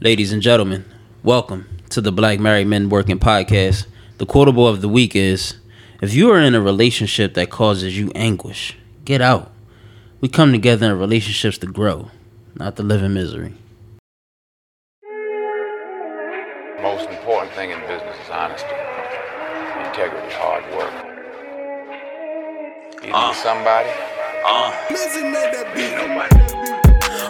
Ladies and gentlemen, welcome to the Black Married Men Working Podcast. The quotable of the week is If you are in a relationship that causes you anguish, get out. We come together in relationships to grow, not to live in misery. most important thing in business is honesty, integrity, hard work. You need somebody? Uh,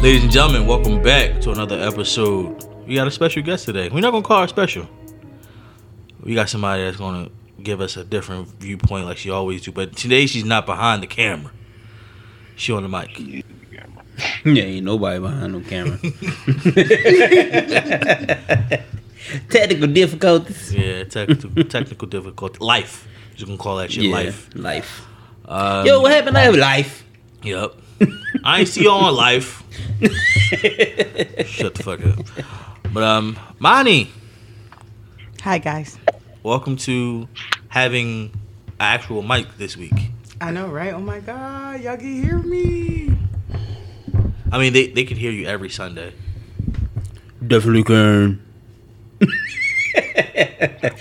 Ladies and gentlemen, welcome back to another episode. We got a special guest today. We're not gonna call her special. We got somebody that's gonna give us a different viewpoint like she always do. But today she's not behind the camera. She on the mic. Yeah, ain't nobody behind no camera. Technical difficulties. Yeah, technical technical difficulty. Life. You can call that shit Yeah, life. life. Um, Yo, what happened to life? Yep. I ain't see you on life. Shut the fuck up. But um, Mani, Hi guys. welcome to having an actual mic this week. I know, right? Oh my god, y'all can hear me. I mean, they, they could hear you every Sunday. Definitely can.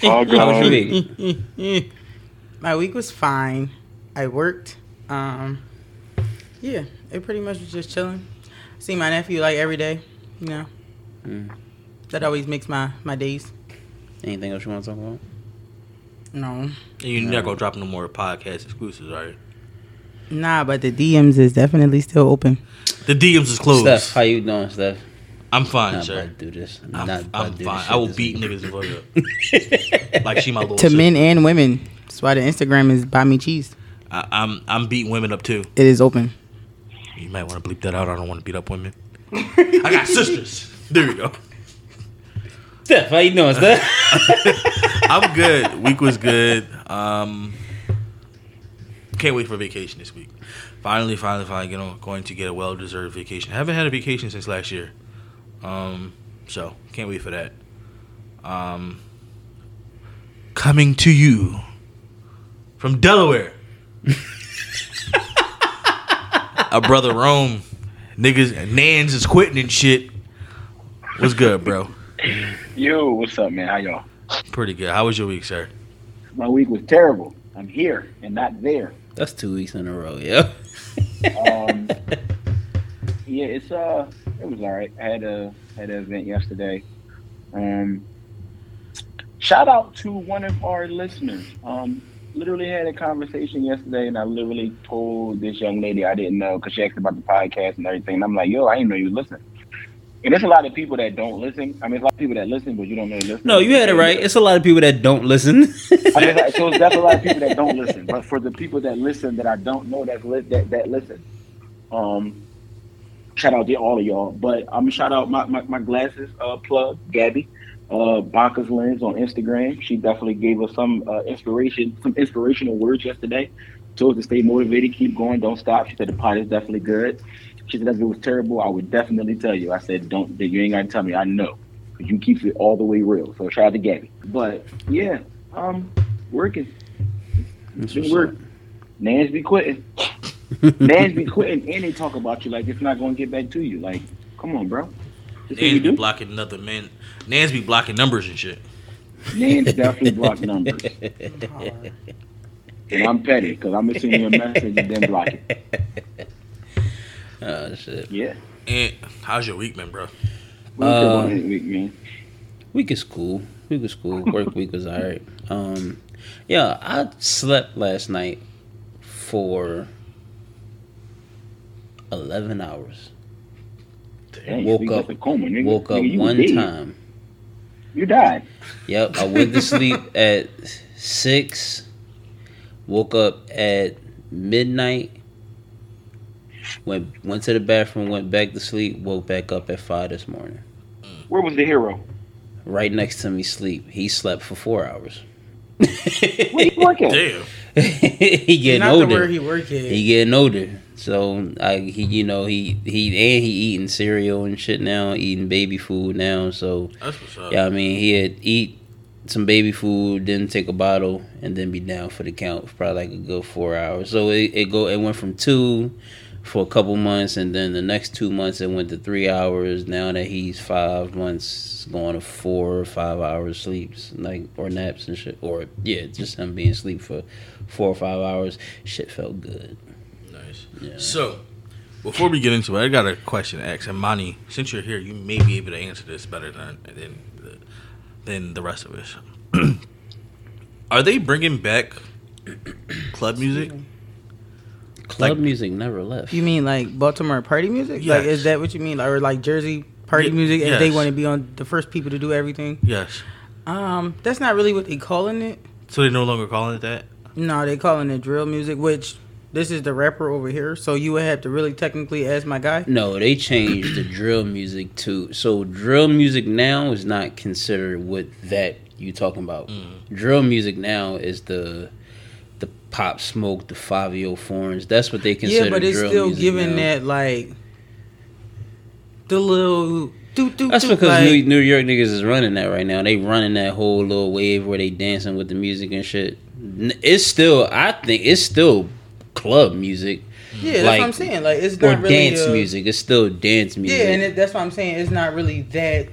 How was your week? My week was fine. I worked. Um, yeah, it pretty much was just chilling. See my nephew like every day. You know, Mm. that always makes my my days. Anything else you want to talk about? No, And you're not gonna drop no more podcast exclusives, right? nah, but the DMs is definitely still open. The DMs is closed. Steph, how you doing, Steph? I'm fine, Not sir. about do this. I'm, Not about I'm do fine. this I will beat this niggas up. like she my little To sister. men and women. That's why the Instagram is buy me cheese. I, I'm I'm beating women up too. It is open. You might want to bleep that out. I don't want to beat up women. I got sisters. There we go. Steph, how you doing, Steph? I'm good. Week was good. Um, can't wait for vacation this week. Finally, finally, finally, you know, going to get a well-deserved vacation. haven't had a vacation since last year. Um, so can't wait for that. Um, coming to you from Delaware, a brother Rome. Niggas, Nans is quitting and shit. What's good, bro? Yo, what's up, man? How y'all? Pretty good. How was your week, sir? My week was terrible. I'm here and not there. That's two weeks in a row, yeah. Um, yeah, it's uh, it was all right. I had a had an event yesterday. Um, shout out to one of our listeners. Um, literally had a conversation yesterday, and I literally told this young lady I didn't know because she asked about the podcast and everything. And I'm like, yo, I didn't know you listen. And there's a lot of people that don't listen. I mean, a lot of people that listen, but you don't know listen. No, you had it right. It's a lot of people that don't listen. I mean, like, so it's definitely a lot of people that don't listen. But for the people that listen, that I don't know that li- that that listen, um, shout out to all of y'all. But I'm gonna shout out my my, my glasses uh, plug, Gabby, uh, Bacchus Lens on Instagram. She definitely gave us some uh, inspiration, some inspirational words yesterday. Told us to stay motivated, keep going, don't stop. She said the pot is definitely good. She said if it was terrible, I would definitely tell you. I said don't. You ain't gotta tell me. I know. 'Cause You keep it all the way real. So shout out to Gabby. But yeah, um, working. Been work. Nans be quitting. Nans be quitting, and they talk about you like it's not going to get back to you. Like, come on, bro. This what you Nans be do. blocking another man. Nans be blocking numbers and shit. Nans definitely block numbers, and I'm petty because I'm gonna send you a message and then block it. oh shit. Yeah. And how's your week man, bro? What Uh, week, man? Week is cool. Week was cool. Work week was alright. Um, yeah, I slept last night for eleven hours. Dang, woke up- coma, nigga. Woke up Nigga, one dead. time. You died. Yep, I went to sleep at six. Woke up at midnight. Went went to the bathroom, went back to sleep, woke back up at five this morning. Where was the hero? Right next to me, sleep. He slept for four hours. Where you working? Damn. he getting Not older. the where he work at. He getting older. So I he you know he he and he eating cereal and shit now, eating baby food now. So That's what's up. yeah, I mean he had eat some baby food, then take a bottle, and then be down for the count for probably like a good four hours. So it, it go it went from two for a couple months, and then the next two months it went to three hours. Now that he's five months, going to four or five hours sleeps, like or naps and shit, or yeah, just him being asleep for four or five hours. Shit felt good. Nice. Yeah. So, before we get into it, I got a question to ask. And Monty, since you're here, you may be able to answer this better than than the, than the rest of us. Are they bringing back club music? Club Like- music never left. You mean like Baltimore party music? Like, is that what you mean? Or like Jersey party Ye- music? If they want to be on the first people to do everything? Yes. Um, that's not really what they calling it. So they're no longer calling it that. No, they calling it drill music, which this is the rapper over here. So you would have to really technically ask my guy. No, they changed the drill music to so drill music now is not considered what that you talking about. Mm. Drill music now is the the pop smoke, the five oh foreigns. That's what they consider. yeah, but it's drill still music giving now. that like the little do do. That's do, because like, New, New York niggas is running that right now. They running that whole little wave where they dancing with the music and shit. It's still, I think, it's still club music yeah, that's what I'm saying. Like it's or not really dance uh, music. It's still dance music. Yeah, and it, that's what I'm saying. It's not really that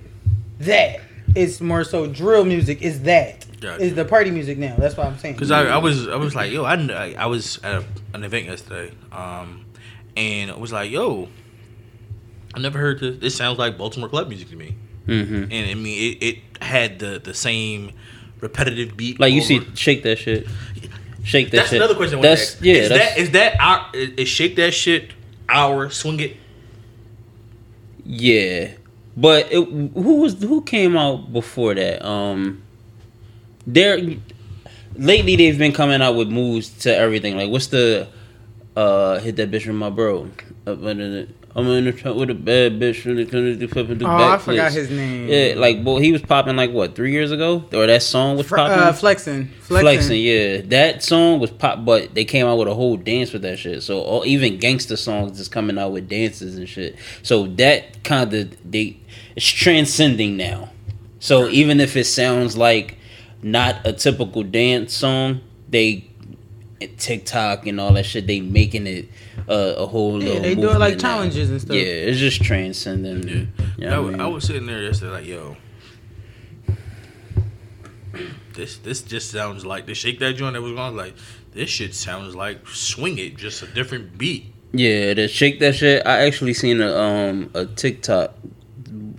that. It's more so drill music. Is that Gotcha. is the party music now? That's what I'm saying. Because I, I was I was like yo I, I I was at a, an event yesterday um and I was like yo I never heard this this sounds like Baltimore club music to me hmm and I mean it, it had the the same repetitive beat Like you over- see, shake that shit, shake that shit. that's shit. another question I That's yeah. is that's, that is that our is, is shake that shit our swing it yeah. But it, who was who came out before that? Um, there lately they've been coming out with moves to everything. Like what's the uh hit that bitch with my bro? Up under the- I'm in the truck with a bad bitch really gonna do flip and do oh, I backflips. forgot his name. Yeah, like boy, he was popping like what three years ago, or that song was Fr- popping. uh, flexing, flexing. Flexing, yeah, that song was pop, but they came out with a whole dance with that shit. So all, even gangster songs is coming out with dances and shit. So that kind of they it's transcending now. So even if it sounds like not a typical dance song, they TikTok and all that shit, they making it uh, a whole. Yeah, little they do it like challenges and stuff. Yeah, it's just transcending. Yeah. You I, know wa- what I I mean? was sitting there yesterday like, yo, this this just sounds like the shake that joint that was going like this shit sounds like swing it, just a different beat. Yeah, to shake that shit. I actually seen a um a TikTok.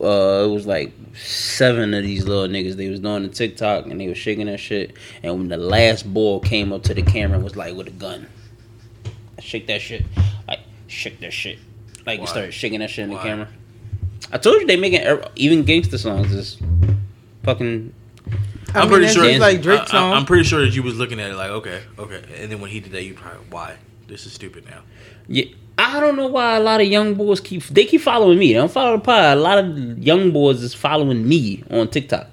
Uh, it was like seven of these little niggas. They was doing the TikTok and they was shaking that shit. And when the last ball came up to the camera, it was like with a gun. Shake that shit, like shake that shit, like Why? you started shaking that shit in the camera. I told you they making er- even gangster songs is fucking. I I'm mean, pretty sure just like Drake song. I, song. am pretty sure that you was looking at it like, okay, okay, and then when he did that, you probably why this is stupid now. Yeah, I don't know why a lot of young boys keep they keep following me. They don't follow the pod. A lot of young boys is following me on TikTok.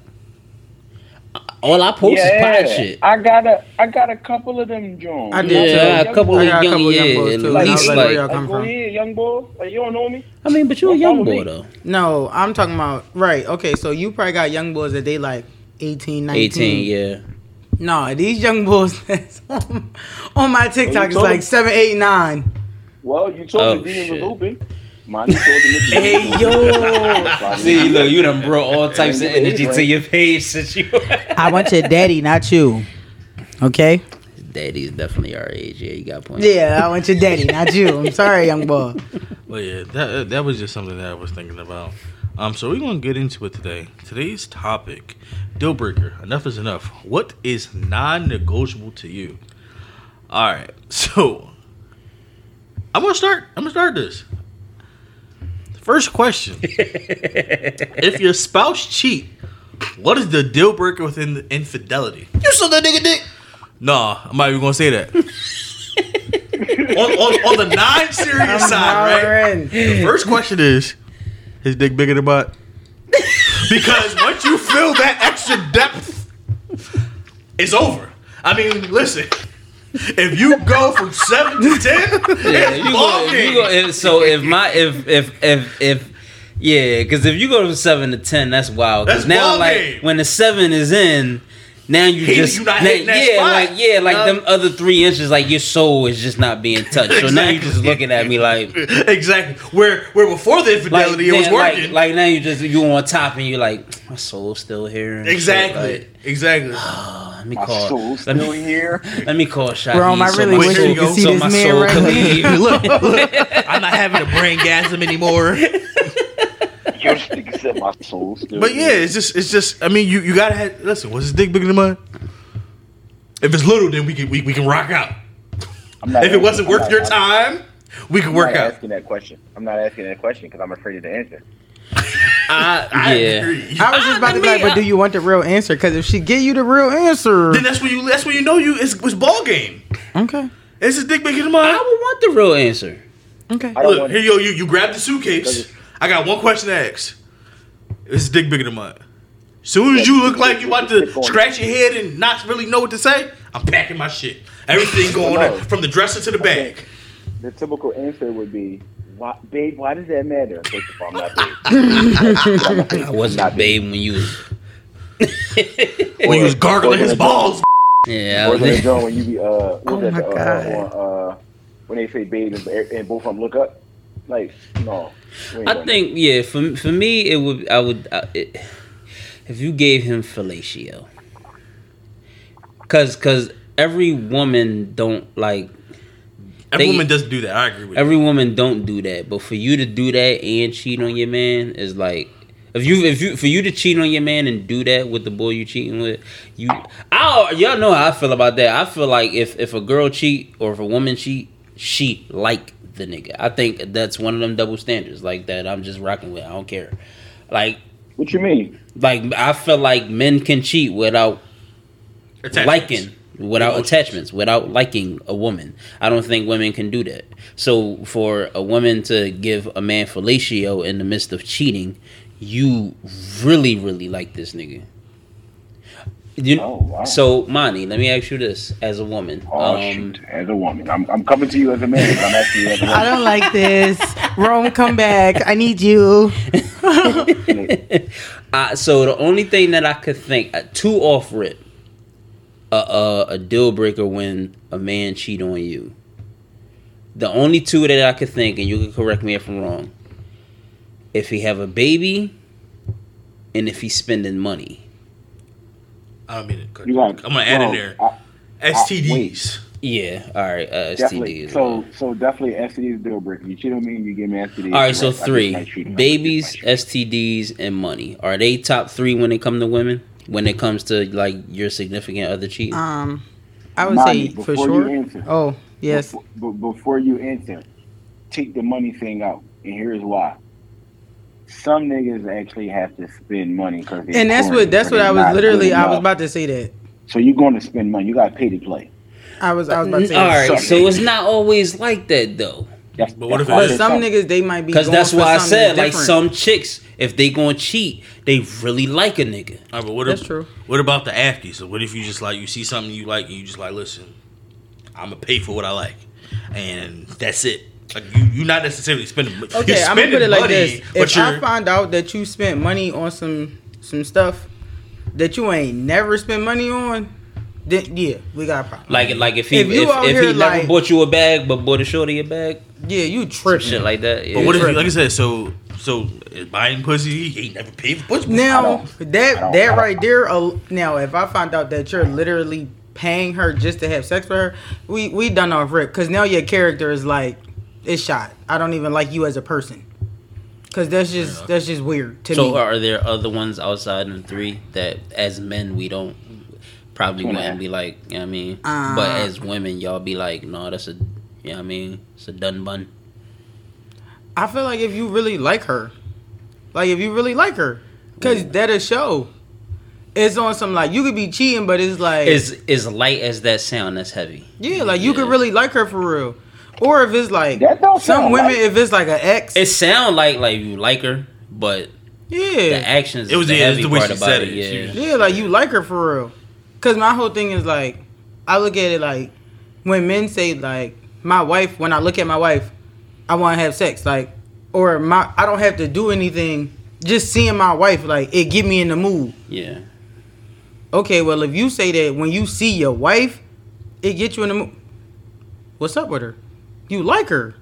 All I post is pod shit. I got a I got a couple of them Jones. I did Yeah, uh, too. a couple of young, couple of young yeah, boys, too. Like, least Like, like. where y'all Like, come go ahead, young boy. Like you don't know me. I mean, but you a young boy though. No, I'm talking about right. Okay, so you probably got young boys that they like 18, 19. Eighteen, yeah. No, these young boys that's on, on my TikTok is told like them. seven, eight, nine. Well, you told Oh, me Demons shit. was open. Monty told him the Hey, yo. See, look, you done brought all types of energy to your page since you. I want your daddy, not you. Okay? Daddy's definitely our age. Yeah, you got a point. Yeah, I want your daddy, not you. I'm sorry, young boy. Well, yeah, that that was just something that I was thinking about. Um, so we're gonna get into it today. Today's topic, deal breaker. Enough is enough. What is non-negotiable to you? All right, so I'm gonna start. I'm gonna start this. First question: If your spouse cheat, what is the deal breaker within the infidelity? You saw that nigga dick. Nah, I'm not even gonna say that. on, on, on the non-serious side, right? Hollering. The first question is, his dick bigger than butt? Because once you feel that extra depth, it's over. I mean, listen. If you go from seven to ten, Yeah, it's you go, you go, if, so if my if if if if yeah, because if you go from seven to ten, that's wild. Because That's now, like game. when the seven is in, now you Hitting- just you not now- yeah, spot. like yeah, like No. them other three inches, like your soul is just not being touched. So now you're just looking at me like. exactly. Where where before the Like, infidelity, it was damn, like- working. Like, now you just you on top and you're like my soul's still here. and shit, exactly. like, exactly. oh, let me My call. soul's let still me here. let me call Shahid. Rome, I really my wish you could see so this man soul right can now. leave. look, look, I'm not having a brain gasm anymore. Your nigga said my soul still. But yeah, here. it's just it's just I mean you you gotta have listen, was his dick bigger than mine? If it's little, then we can we, we can rock out. I'm not If it wasn't I'm worth not- your I'm- time, we can I'm work not out. asking that question. I'm not asking that question because I'm afraid of the answer. I, I yeah. agree. I was just about to be I like, but mean, do you want the real answer? Because if she give you the real answer, Then that's when you that's when you know you it's, it's ball game. okay, Is his dick bigger than mine. I would want the real answer. okay. I Look, want here yo, you you grab the suitcase. I got one question to ask. Is his dick bigger than mine? Soon as you look like you about to scratch your head and not really know what to say, I'm packing my shit. Everything going No. from the dresser to the bag. the typical answer would be, why, babe, why does that matter? First of all, I'm not babe. I wasn't Not babe when you was. When you was gargling his balls. Yeah, Or was, the joint when you be, uh, Oh my uh, God. uh, uh, when they say babe and, and both of them look up? Like, no. I doing think yeah. For for me, it would I would uh, it, if you gave him fellatio, cause cause every woman don't like Every They- woman doesn't do that. I agree with you. every woman don't do that, but for you to do that and cheat on your man is like if you if you for you to cheat on your man and do that with the boy you cheating with, you I y'all know how I feel about that. I feel like if if a girl cheat or if a woman cheat, she like the nigga. I think that's one of them double standards like that. I'm just rocking with. I don't care. Like What you mean? like I feel like men can cheat without liking without Emotions. attachments without liking a woman i don't think women can do that so for a woman to give a man fellatio in the midst of cheating you really really like this nigga you, Oh, wow. so Monty, let me ask you this as a woman Oh, um, shoot. As a woman. I'm, I'm coming to you as a man, I'm asking you as a I woman. don't like this. Rome, come back. I need you. uh, so the only thing that I could think, uh, two off rip, a uh, a deal breaker when a man cheat on you. The only two that I could think, and you can correct me if I'm wrong. If he have a baby, and if he's spending money. I don't mean to cut You you got, I'm gonna add in there I- STDs. Yeah, all right. Uh, Definitely. STDs. So, so definitely STD is a deal breaker. You cheat on me, you give me STDs. all right, so I three might shoot him. I babies, just might shoot STDs, and money. Are they top three when it comes to women? When it comes to like your significant other cheating? Um, I would Money, say for sure. you answer. Oh yes. Before, but before you answer, take the money thing out, and here's why. Some niggas actually have to spend money because And that's what that's what I was literally. I was about to say that. So you're going to spend money. You got to pay to play. I was I was about to say. all that. right, so it's not always like that though. That's, But what if But I is? said some something. niggas they might be Because that's for why I said like different. some chicks, if they gonna cheat, they really like a nigga. All right, but what That's if, true. What about the after? So what if you just like you see something you like and you just like listen, I'm gonna pay for what I like, and that's it. Like you, you're not necessarily spending. you're Okay, I'm gonna put it like money, this: but If I you're find out that you spent money on some some stuff that you ain't never spent money on, then yeah, we got a problem. Like like if he If if, if, he here, never bought you a bag but bought a shorty a bag, yeah, you some tripping. shit like that. Yeah. But what if, like I said, so so buying pussy, he ain't never paid for pussy. Now that that right there. Uh, now, if I find out that you're literally paying her just to have sex with her, we we done off rip. Cause now your character is like it's shot. I don't even like you as a person. Cause that's just that's just weird to so me. So are there other ones outside of three that as men we don't probably Two and a wouldn't be like, you know what I mean? Uh, but as women, y'all be like, no, that's a, you know what I mean? It's a done bun. I feel like if you really like her, like if you really like her, cause that'll show. It's on some like you could be cheating, but it's like Is is light as that sound? That's heavy. yeah, like you could really like her for real. Or if it's like some women, right. if it's like an ex, It sound like like you like her, but yeah, the actions. It was the the- it's heavy the way part she about said it. it. Yeah. Yeah, like you like her for real. Cause my whole thing is like, I look at it like when men say like my wife. When I look at my wife, I want to have sex. Like, or my I don't have to do anything. Just seeing my wife, like it get me in the mood. yeah. Okay, well if you say that when you see your wife, it gets you in the mood. What's up with her? You like her.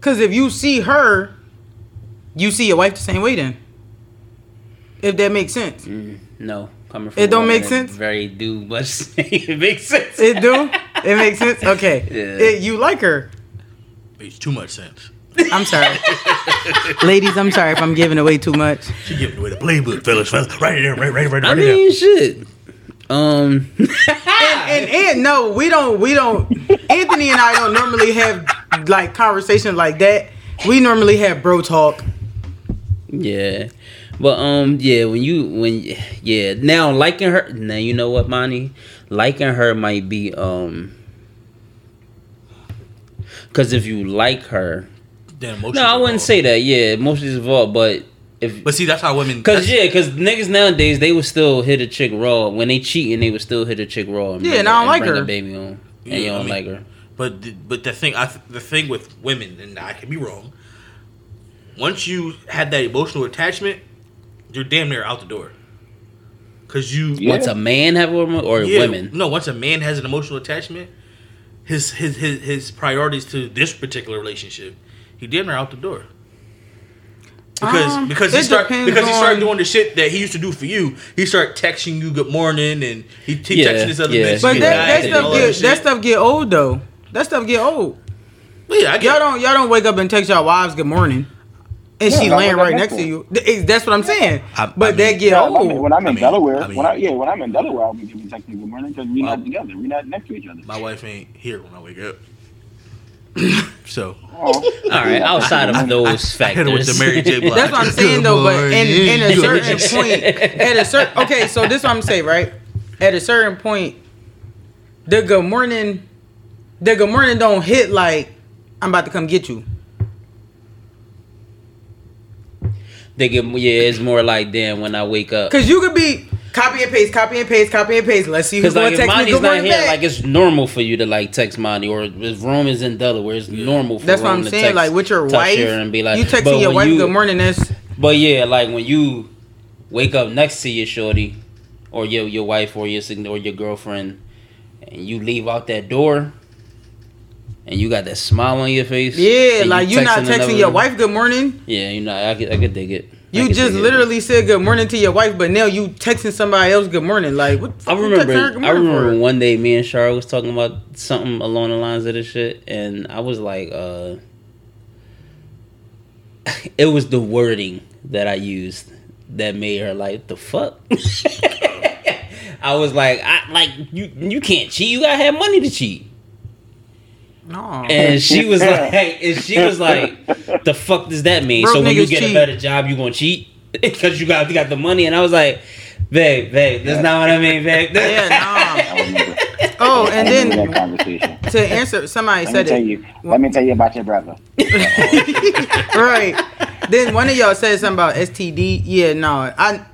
Cause if you see her, you see your wife the same way then. If that makes sense. Mm, no, coming from It don't make sense? Very do, but it makes sense. It do? It makes sense? Okay. Yeah. It- you like her. Makes too much sense. I'm sorry. Ladies, I'm sorry if I'm giving away too much. She giving away the playbook, fellas. fellas. Right there, right, right, right, I right there. mean, shit. Um, And and no, we don't we don't Anthony and I don't normally have like conversations like that. We normally have bro talk. yeah, but um, yeah. When you when yeah, now liking her. Now you know what, Monty, liking her might be um, because if you like her, Then no, I wouldn't involved. say that. Yeah, emotions involved, but if But see, that's how women. Cause yeah, cause niggas nowadays they would still hit a chick raw when they cheating. They would still hit a chick raw. And Yeah, bring and I don't like bring her. Baby on, and Yeah, you I don't mean- like her. But the, but the thing I the thing with women, and I could be wrong. Once you had that emotional attachment, you're damn near out the door. Cause you Yeah. Once a man have a woman or Yeah, women, No, once a man has an emotional attachment, his his his his priorities to this particular relationship, he damn near out the door. Because Um, because he start because he started on- doing the shit that he used to do for you. He started texting you good morning and he, he Yeah, texting this other yeah. bitch. But good that, that stuff get that that stuff get old though. That stuff get old. But yeah, I get Y'all don't y'all don't wake up and text y'all wives good morning. And Yeah, she laying right next next to to you. That's what I'm saying. I- I but mean- that get Yeah, when I'm, old. when I'm in I mean- Delaware, I mean- when I yeah, when I'm in Delaware, I'll be giving texting good morning because we're Well- not together. We're not next to each other. my wife ain't here when I wake up. so all right. Outside of those I hit her with factors, the Mary J. Blige. That's what I'm saying though. But in, in a certain point, at a certain okay, so this is what I'm saying, right? At a certain point, the good morning, the good morning don't hit like I'm about to come get you. they get yeah. It's more like then when I wake up. Cause you could be copy and paste, copy and paste, copy and paste. Let's see who's Because gonna like if text me Monty's good not morning here, back. like it's normal for you to like text Monty, or if Rome is in Delaware, it's normal for That's what I'm to saying. text Like with your Tasha wife, and be like, you but texting your wife you- good morning. That's But yeah, like when you wake up next to your shorty, or your your wife, or your or your girlfriend, and you leave out that door, and you got that smile on your face. yeah, and like you are not another- texting your wife good morning. Yeah, you know, I could I could dig it. You just literally said good morning to your wife, but now you texting somebody else good morning. Like what? the I remember. I remember for? one day me and Char was talking about something along the lines of this shit, and I was like, uh, it was the wording that I used that made her like the fuck. I was like, I like you. You can't cheat. You gotta have money to cheat. No. And she was like, and she was like, the fuck does that mean? Broke so when you niggas get a better job, you gonna cheat because you got you got the money? And I was like, babe, babe, that's not what I mean, babe. yeah, no. Oh, and then that conversation. to answer, somebody Let said tell it. you. Let me tell you about your brother. right. Then one of y'all said something about STD. Yeah, no. I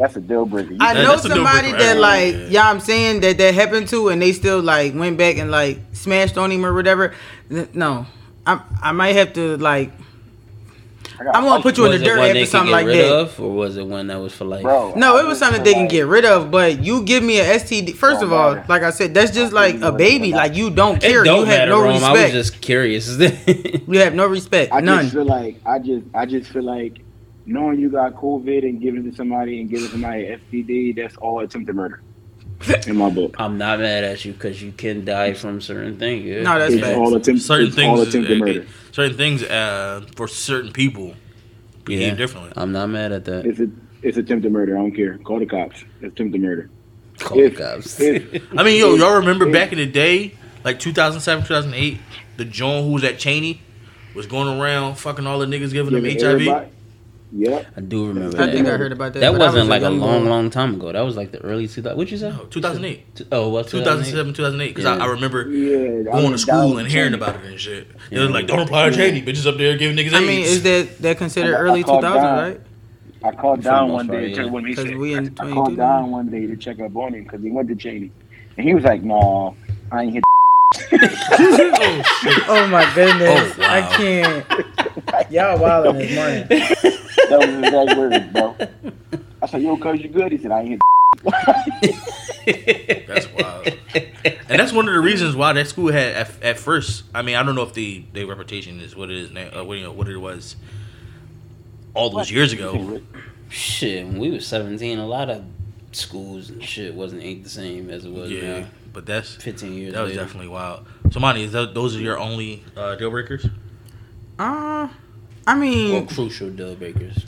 That's a deal breaker. You I know that's a deal somebody that like, Yeah. yeah, I'm saying that that happened to, and they still like went back and like smashed on him or whatever. No, I I might have to like. I got I'm gonna put you in the dirt after something get like rid that. of, or was it one that was for life? bro. No, it was something they can like- get rid of, but you give me a STD. First of all, like I said, that's just like a baby. Like you don't care. don't You have matter, no Rome. I was just curious. You have no respect. I None. just feel like I just I just feel like knowing you got COVID and giving it to somebody and giving somebody an STD, that's all attempted murder. In my book. I'm not mad at you because you can die from certain things. Yeah. No, that's It's facts. all attempt, certain it's all things, attempted uh, murder. certain things uh, for certain people behave Yeah. differently. I'm not mad at that. It's a, it's attempted murder. I don't care. Call the cops. It's attempted murder. Call if- the cops. if- I mean, yo, y'all remember Yeah. back in the day, like 2007, 2008, the John who was at Cheyney was going around fucking all the niggas giving them Giving HIV. Everybody- Yeah. I do remember I that. think I heard about that. That was wasn't a like a young long, boy. long time ago. That was like the early 2000. What you say? No, 2008. Oh, what? 2007, 2008. Because Yeah. I, I remember Yeah. I going mean, to school and hearing about it and shit. They was like, don't apply to Cheyney. Bitches up there giving niggas I mean, is that that considered I- I early two called right? I called down one part, day to check yeah. when he 'Cause said, we in I called down one day to check up on him because he went to Cheyney, and he was like, "No, I ain't hit." Oh my goodness, Oh, wow. I can't. Y'all wilding this morning. That was his exact words, bro. I said, "Yo, cuz you good?" He said, "I ain't hit." That's wild. and that's one of the reasons why that school had at, at first. I mean, I don't know if the their reputation is what it is now. Uh, what, you know, what it was all those years ago. Shit, when we were 17, a lot of schools and shit wasn't ain't the same as it was Yeah, now. But that's 15 years that was later. definitely wild. So, Monty, is that, those are your only uh, deal breakers? Uh, I Or mean, crucial deal breakers.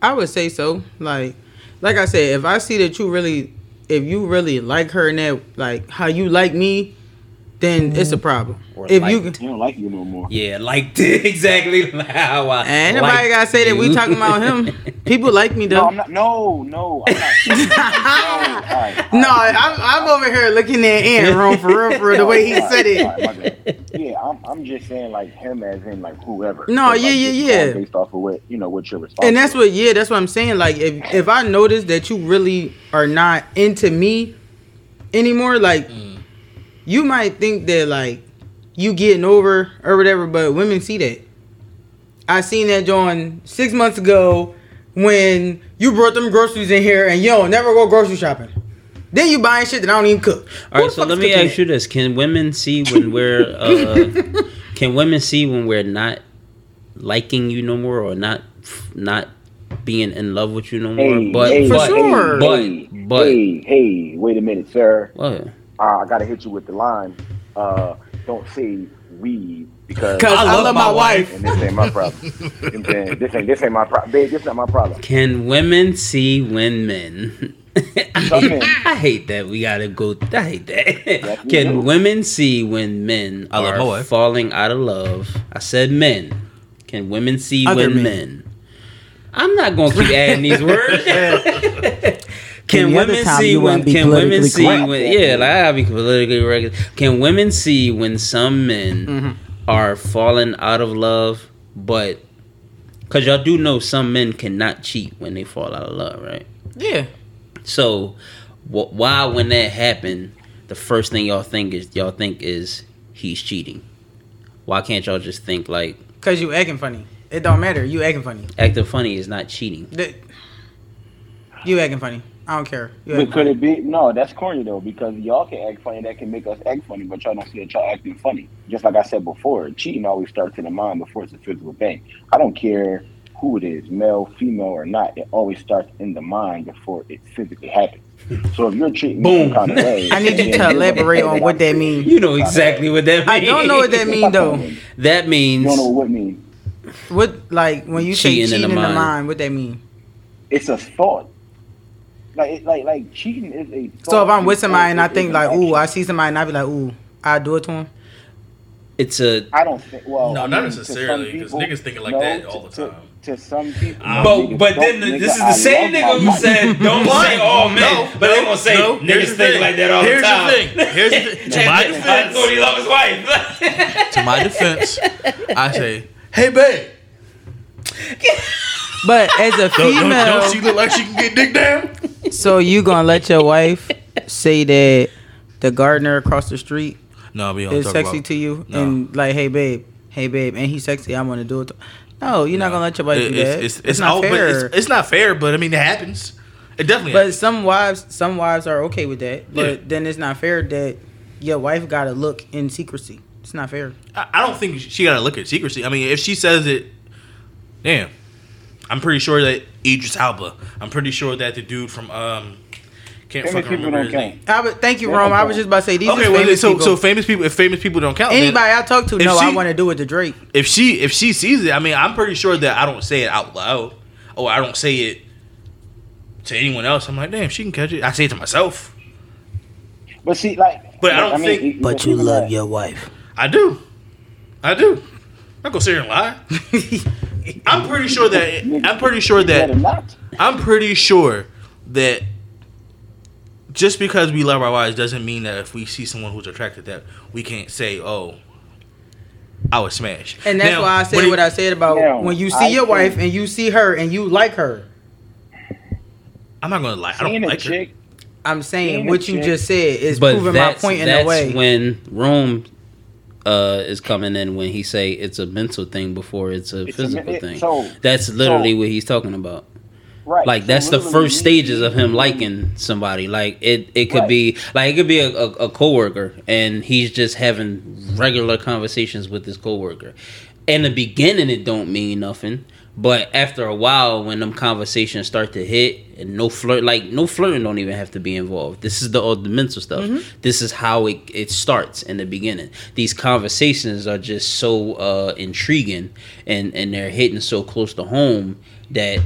I would say so. Like, like I said, if I see that you really, if you really like her and that, like how you like me, then it's a mm-hmm. problem. Or if like you, it. Don't like you no more. Yeah, like exactly how I. and nobody like gotta say that we talking about him. People like me No, though. I'm not. No, no, I'm not. no, all right, No, I'm, I'm over here looking at Ant wrong for real, for real, the way he All right, said it. all right, yeah, I'm, I'm just saying like him as in like whoever. No, like, yeah, yeah, yeah. Based off of what you know, what you're responsible. And that's what, yeah, that's what I'm saying. Like, if if I notice that you really are not into me anymore, like, mm. You might think that like you getting over or whatever, but women see that. I seen that John six months ago when you brought them groceries in here and yo never go grocery shopping. Then you buying shit that I don't even cook. All right, so let me ask you this: Can women see when we're? Uh, can women see when we're not liking you no more, or not not being in love with you no more? Hey, but hey, For but, sure. but but hey, hey, wait a minute, sir. what? Uh, I gotta hit you with the line. Uh, don't say we because Because I, love my wife. and this ain't my problem. you know what I'm saying? This ain't this ain't my problem. Babe, this not my problem. Can women see when men? Some men. I hate that we gotta go. I hate that. Yes, Can do. women see when men I love my are wife. falling out of love? I said men. Can women see Other when men. men? I'm not gonna keep adding these words. Can women see when? Can women see correct. when? Yeah, like I gotta be politically correct. Can women see when some men Mm-hmm. are falling out of love, but because y'all do know some men cannot cheat when they fall out of love, right? Yeah. So, wh- why when that happened, the first thing y'all think is y'all think is he's cheating? Why can't y'all just think like Cause you acting funny. It don't matter. You acting funny. acting funny is not cheating? The- You acting funny. I don't care. You But could it be no? That's corny though, because y'all can act funny. That can make us act funny, but y'all don't see that y'all acting funny. Just like I said before, cheating always starts in the mind before it's a physical thing. I don't care who it is, male, female, or not. It always starts in the mind before it physically happens. So if you're cheating Boom. some kind of way, I need you to elaborate on what that means. You know exactly what that means. I don't know what that mean though. That You means don't know what mean. What like when you say Cheating in the in the mind. mind? What that mean? It's a thought. Like it- like like cheating is a. So if I'm with somebody and I think an like, ooh, I see somebody and I be like, ooh, I do it to him. it's a I don't think. Well, No, I not mean, to necessarily, because niggas thinking like that all the time. To, some people, Um, but but then nigga, this is the I same love nigga who said don't say all men, but they gonna say no, niggas the think like that all Here's the time. the thing. Here's the thing. To my defense, what he love his wife. to my defense, I say, hey babe, But as a don't, don't, female, don't she look like she can get dick down? so you gonna let your wife say that the gardener across the street No, we don't is sexy about, to you No. and like, hey babe, hey babe, and he's sexy, I'm gonna do it. No, you're not gonna let your wife It- do that. It's, it's, It's, not fair. It's, it's not fair, but I mean, it happens. It definitely. But happens. some wives, some wives are okay with that. But Yeah. then it's not fair that your wife got to look in secrecy. It's not fair. I, I don't think she got to look at secrecy. I mean, if she says it, damn, I'm pretty sure that Idris Elba. I'm pretty sure that the dude from um, can't Famous fucking remember his name. I would thank you, Yeah, Rome. I was just about to say these Okay, are well, famous so people. so famous people. If famous people don't count, then- Anybody I talk to, If no, I want to do it to Drake. if she if she sees it, I mean, I'm pretty sure that I don't say it out loud, or I don't say it to anyone else. I'm like, damn, she can catch it. I say it to myself. But see, like, But I don't mean, think- e- even that- your wife. I do, I do. I'm not gonna sit here and lie. I'm pretty sure that I'm pretty sure that. I'm pretty sure that just because we love our wives doesn't mean that if we see someone who's attracted that we can't say, "Oh, I was smashed." And that's Now, why I said when it- what I said about Now, when you see I your think- wife and you see her and you like her. I'm not gonna lie. I don't Seeing a like her. I'm saying what you chick- just said is but proving my point in a way. when Rome uh, is coming in when he say it's a mental thing before it's a It's a physical thing. so- that's literally so- what he's talking about. right? Like so that's the first stages of him liking somebody. Like it, it could Right. be like it could be a, a, a coworker, and he's just having regular conversations with his coworker. In the beginning, it don't mean nothing, but after a while, when them conversations start to hit, and no flirt, like no flirting, don't even have to be involved. This is the all the mental stuff. This is how it it starts in the beginning. These conversations are just so uh, intriguing, and and they're hitting so close to home that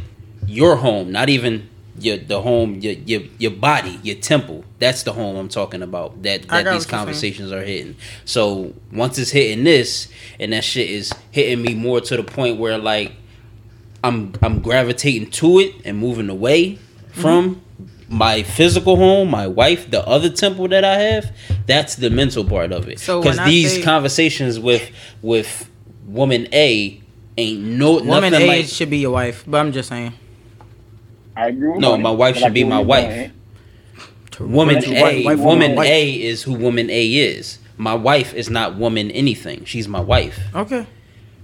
your home, not even your the home, your your your body, your temple. That's the home I'm talking about. That that these conversations are hitting. So once it's hitting this, and that shit is hitting me more to the point where like I'm I'm gravitating to it and moving away from my physical home, my wife, the other temple that I have. That's the mental part of it. So Because when these say- conversations with with woman A ain't no Woman nothing A like should be your wife, but I'm just saying. I agree with No, Money, my wife should be my wife. Woman A, wife, wife, woman. A is who woman A is. My wife is not woman anything. She's my wife. Okay.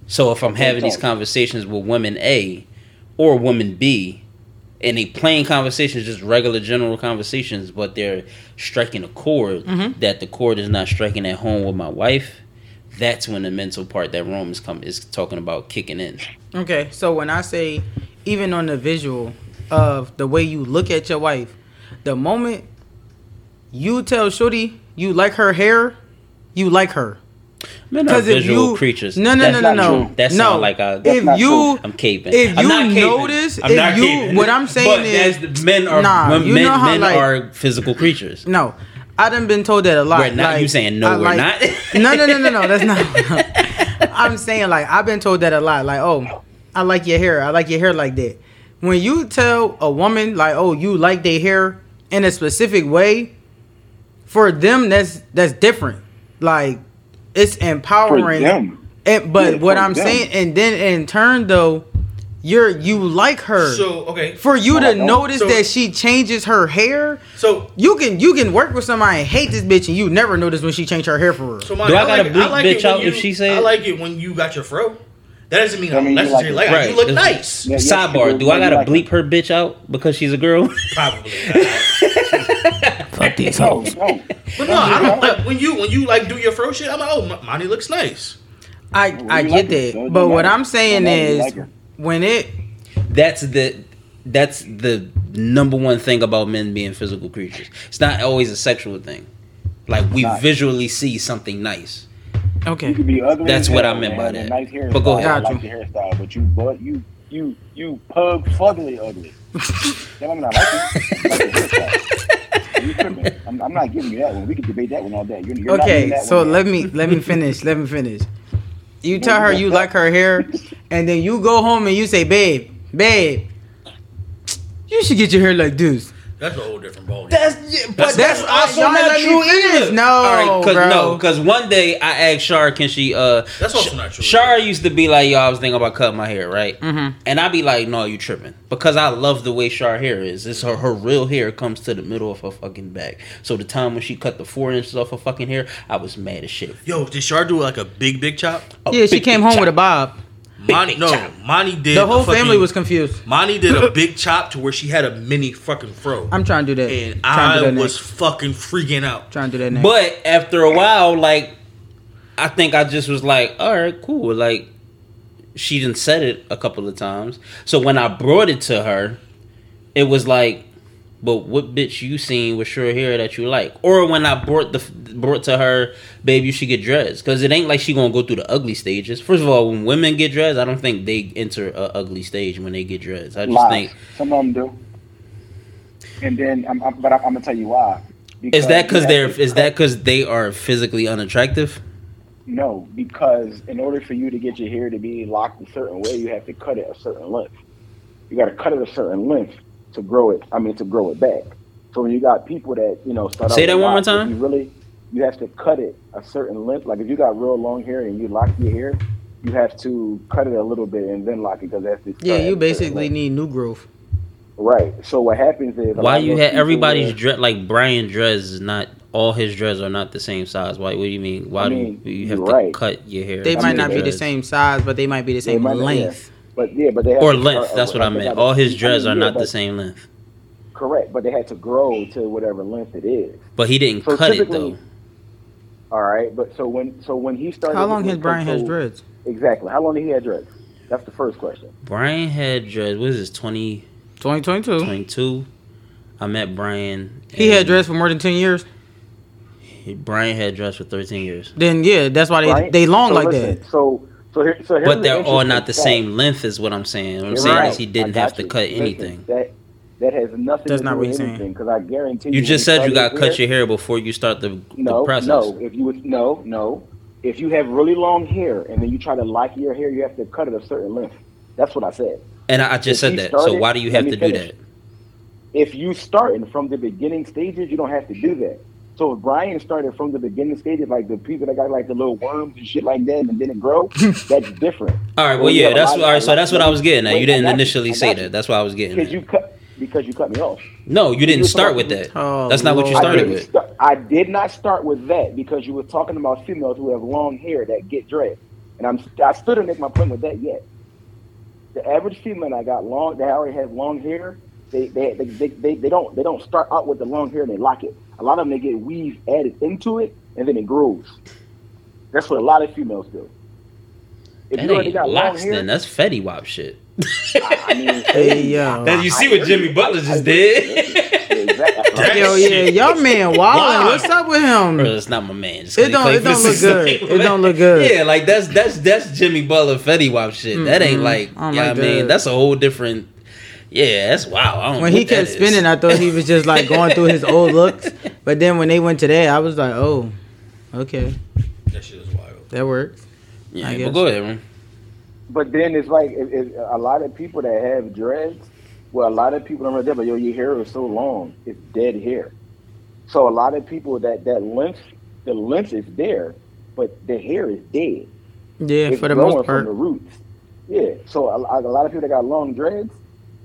So if I'm having these conversations with woman A or woman B, and they plain conversations, just regular general conversations, but they're striking a chord Mm-hmm. that the chord is not striking at home with my wife, that's when the mental part that Rome is come is talking about kicking in. Okay. So when I say, even on the visual of the way you look at your wife, the moment you tell Shorty you like her hair, you like her. Men are visual you creatures. no no no That's no not no true. That no sound like That's if you. I'm caping. if I'm you not notice I'm if you caping. what I'm saying But is men are nah, men, you know how, men like- are physical creatures. no. I done been told that a lot. We're not- like, you saying no, I we're like- not? no, no, no, no, no. That's not. I'm saying like I've been told that a lot. Like, oh, I like your hair. I like your hair like that. When you tell a woman like, oh, you like their hair in a specific way, for them that's that's different. Like, it's empowering. them. And, but Yeah, what I'm them. saying, and then in turn though, you're you like her. So okay. for you to notice So- that she changes her hair, So you can you can work with somebody and hate this bitch and you never notice when she changed her hair for real. So my, Do I gotta like, bleep like bitch out you, if she say I like it when you got your fro. That doesn't mean I I don't mean, you necessarily like like it. it. You look It's- nice. Yeah, Sidebar: Do I gotta like bleep her bitch out because she's a girl? Probably. Fuck these oh, No, no. Oh. but no, I don't like when you when you like do your fro shit. I'm like, oh, M- Monty looks nice. I Well, I you get like that, her, so it but don't what matter. I'm saying No you is like her. when it that's the that's the number one thing about men being physical creatures. It's not always a sexual thing. Like we Not. visually see something nice. You okay. could be ugly. That's as what hell I meant by have a that. Nice hair But go ahead. I Got like you. hairstyle, but you, but you, you, you pug fugly ugly. that I mean, I like you. I like your hairstyle. You tripping. I'm, I'm not giving you that one. We can debate that one all day. You're, you're Okay, so one let me let me finish. Let me finish. You tell her you like her hair, and then you go home and you say, "Babe, babe, you should get your hair like this." That's a whole different ball. That's but that's, also y'all not let true finish. either. No, All right, cause bro. no, cause one day I asked Shar, can she? uh That's also Sh- not true. Shar used to be like, yo, I was thinking about cutting my hair, right? Mm-hmm. And I'd be like, no, you tripping, because I love the way Shar hair is. It's her her real hair comes to the middle of her fucking back. So the time when she cut the four inches off her fucking hair, I was mad as shit. Yo, did Shar do like a big big chop? A Yeah, she came home chop. with a bob. Monty, no, chop. Monty did. The a whole family was confused. Monty did a big chop to where she had a mini fucking fro, I'm trying to do that. and I that was next. fucking freaking out. trying to do that next. But after a while, like, I think I just was like, all right, cool. Like, she didn't said it a couple of times. So when I brought it to her, it was like, but what bitch you seen with short hair that you like? Or when I brought the brought to her, babe, you should get dressed because it ain't like she gonna go through the ugly stages. First of all, when women get dressed, I don't think they enter a ugly stage when they get dressed. I just Lies. think Some of them do. And then, I'm, I'm, but I'm, I'm gonna tell you why. is that because they're is that because they are physically unattractive? No, because in order for you to get your hair to be locked a certain way, you have to cut it a certain length. You got to cut it a certain length to grow it. I mean, to grow it back. So when you got people that you know start Say that with one more time. You really, you have to cut it a certain length. Like if you got real long hair and you lock your hair, you have to cut it a little bit and then lock it because that's the Yeah, you basically need new growth. right. So what happens is Why you those had everybody's where- dread like Brian Dress is not all his dreads are not the same size. Why? What do you mean? Why I mean, do you have to right. cut your hair? They to might get not be the same size, but they might be the same might not- yeah. length. But yeah, but they have or length. That's what I meant. All his I dreads mean, are yeah, not the same length. Correct, but they had to grow to whatever length it is. But he didn't So cut it though. All right, but so when so when he started, How long when- has Brian has dreads? Exactly. How long did he have dreads? That's the first question. Brian had dreads. What is this? 20, 2022. 22? I met Brian. He had dreads for more than 10 years. he- Brian had dreads for thirteen years. Then yeah, that's why they Right? they long So like listen, that. So so here so here's But they're all not the fact. same length, is what I'm saying. What I'm You're saying right. is he didn't got have to you. cut Listen, anything. That that has nothing That's to not do with anything because I guarantee You you. just said you got to cut your hair before you start the, No, the process. no. If you was no, no. If you have really long hair and then you try to lock your hair, you have to cut it a certain length. That's what I said. And I, I just If said he that. so why do you have me to do that? If you starting from the beginning stages, you don't have to do that. So if Brian started from the beginning stages, like the people that got like the little worms and shit like that, and didn't grow, that's different. All right. Well, Well, yeah. have That's lot all right. So that's what I was getting at. Wait, You didn't got you. initially say got that. That's why I was getting. Because you cut because you cut me off. No, you didn't you start with that. Oh, That's not what you Lord. I started with. sta- I did not start with that because you were talking about females who have long hair that get dread, and I'm I still didn't make my point with that yet. The average female that got long that already has long hair, they they, they, they, they they don't they don't start out with the long hair and they lock it. A lot of them they get weave added into it and then it grows. That's what a lot of females do. If That you ain't got long locks hair, then. That's Fetty Wap shit. I mean, Hey, yo. That- you see what Jimmy. Butler just did? Exactly. Yo, yeah, y'all man wildin'. What's up with him? Bro, it's not my man. Just 'cause It don't- it don't look good. 16. It don't look good. Yeah, like that's that's that's Jimmy Butler Fetty Wap shit. That ain't like, yeah, like I mean, that. that's a whole different. Yeah, that's wow. I don't When know he what that kept is. spinning, I thought he was just like going through his old looks. But then when they went to that, I was like, oh, okay, That shit is wild. that works. Yeah, I but go ahead, man. But then it's like it, it, a lot of people that have dreads. Well, a lot of people don't know, but yo, your hair is so long, it's dead hair. So a lot of people that that length, the length is there, but the hair is dead. Yeah, it's for the growing most from part. the roots. Yeah. So a, a lot of people that got long dreads,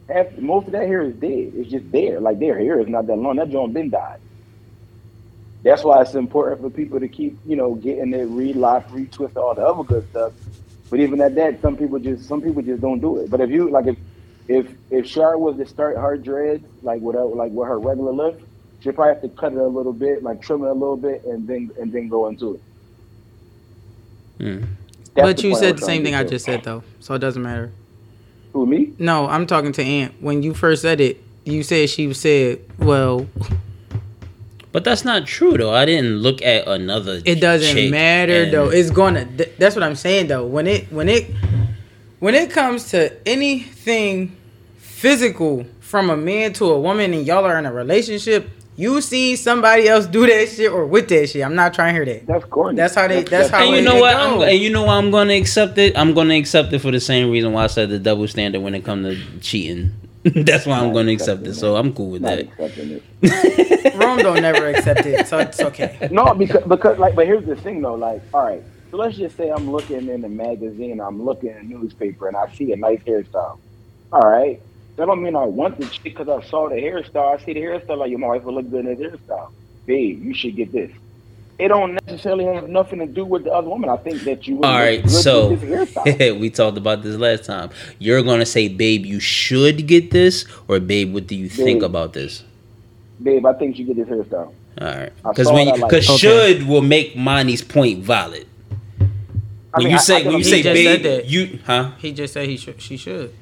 half, most of that hair is dead. It's just there. Like their hair is not that long. That joint been died. That's why it's important for people to keep, you know, getting it re-lock, retwist, all the other good stuff. But even at that, some people just some people just don't do it. But if you like, if if if Shar was to start her dreads like without like with her regular look, she'd probably have to cut it a little bit, like trim it a little bit, and then and then go into it. Hmm. But you said the same thing I just said though, so it doesn't matter. Who me? No, I'm talking to Aunt. When you first said it, you said she said, "Well, But that's not true though. I didn't look at another. it doesn't chick matter and- though. It's gonna. th- that's what I'm saying though. When it when it when it comes to anything physical from a man to a woman, and y'all are in a relationship, you see somebody else do that shit or with that shit. I'm not trying to hear that. That's corny. That's how they- that's how And you know what? I'm, and you know why I'm going to accept it. I'm going to accept it for the same reason why I said the double standard when it comes to cheating. That's why I'm Not going to accept it. it. So I'm cool with not that. accepting. Rome don't never accept it, so it's okay. No, because because like, but here's the thing though. Like, all right, so let's just say I'm looking in a magazine, I'm looking in a newspaper, and I see a nice hairstyle. All right, that don't mean I want the chick because I saw the hairstyle. I see the hairstyle, like your wife will look good in this hairstyle. Babe, you should get this. It don't necessarily have nothing to do with the other woman. I think that you. would All look right, good so this we talked about this last time. You're going to say, babe, you should get this, or babe, what do you think about this? Babe, I think you get this hairstyle. All right, because when it, I you like because. Okay. should will make Monty's point valid. I When mean, you say I when you say He just said babe, that. you huh? He just said he should. She should.